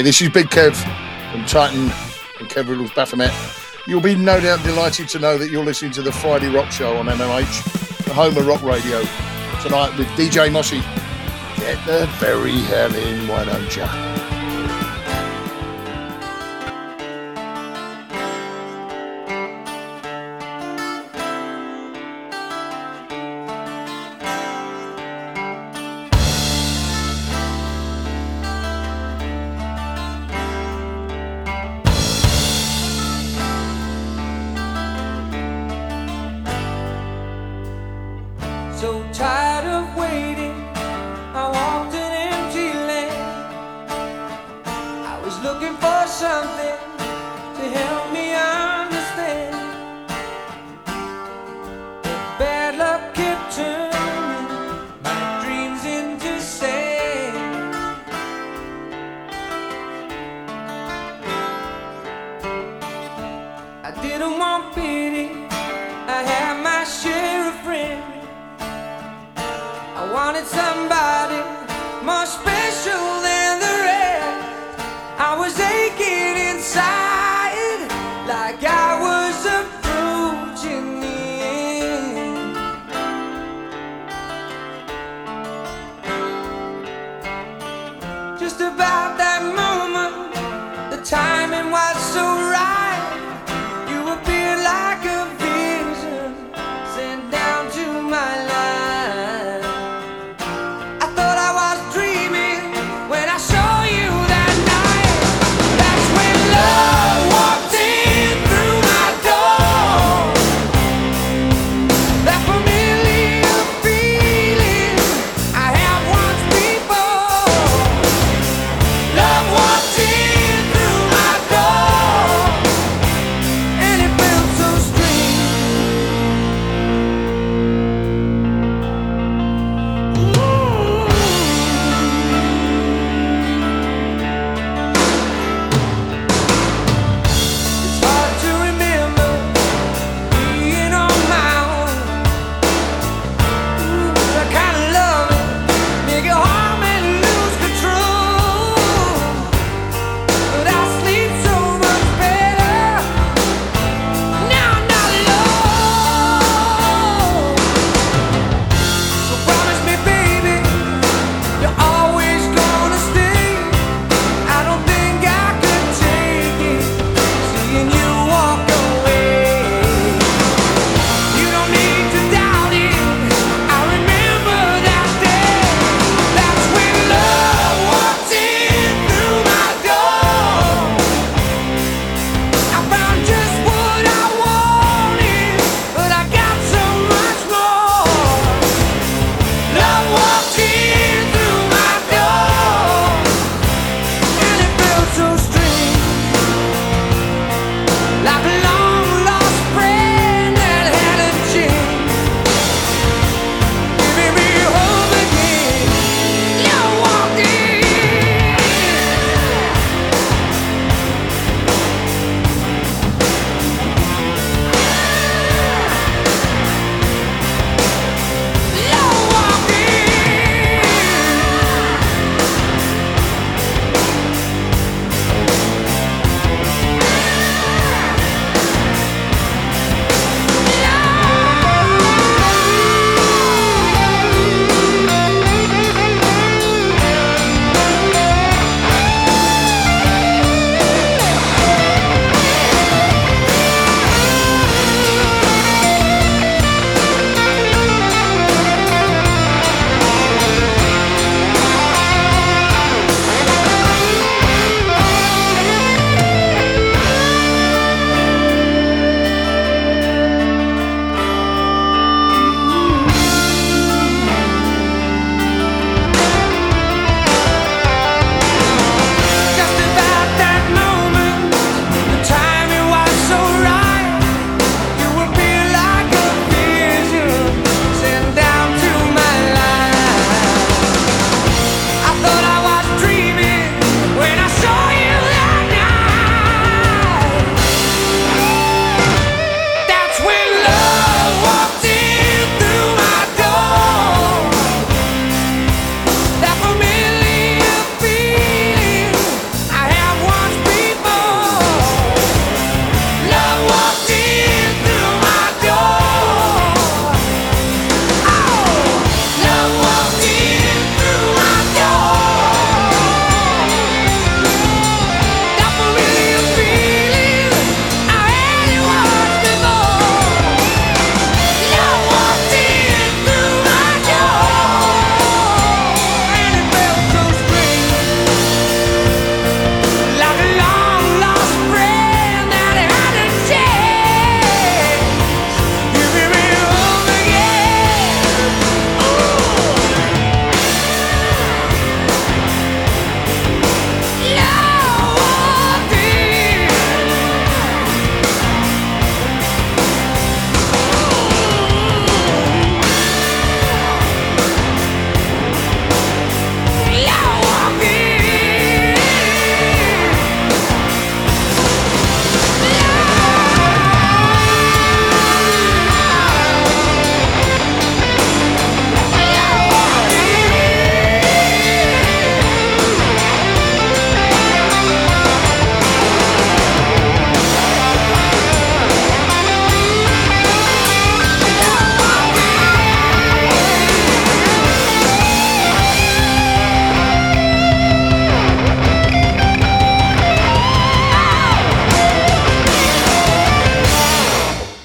Hi, this is Big Kev from Titan and Kev Riddles Baphomet. You'll be no doubt delighted to know that you're listening to the Friday Rock Show on MMH, the home of rock radio. Tonight with DJ Moshy. Get the very hell in, why don't ya?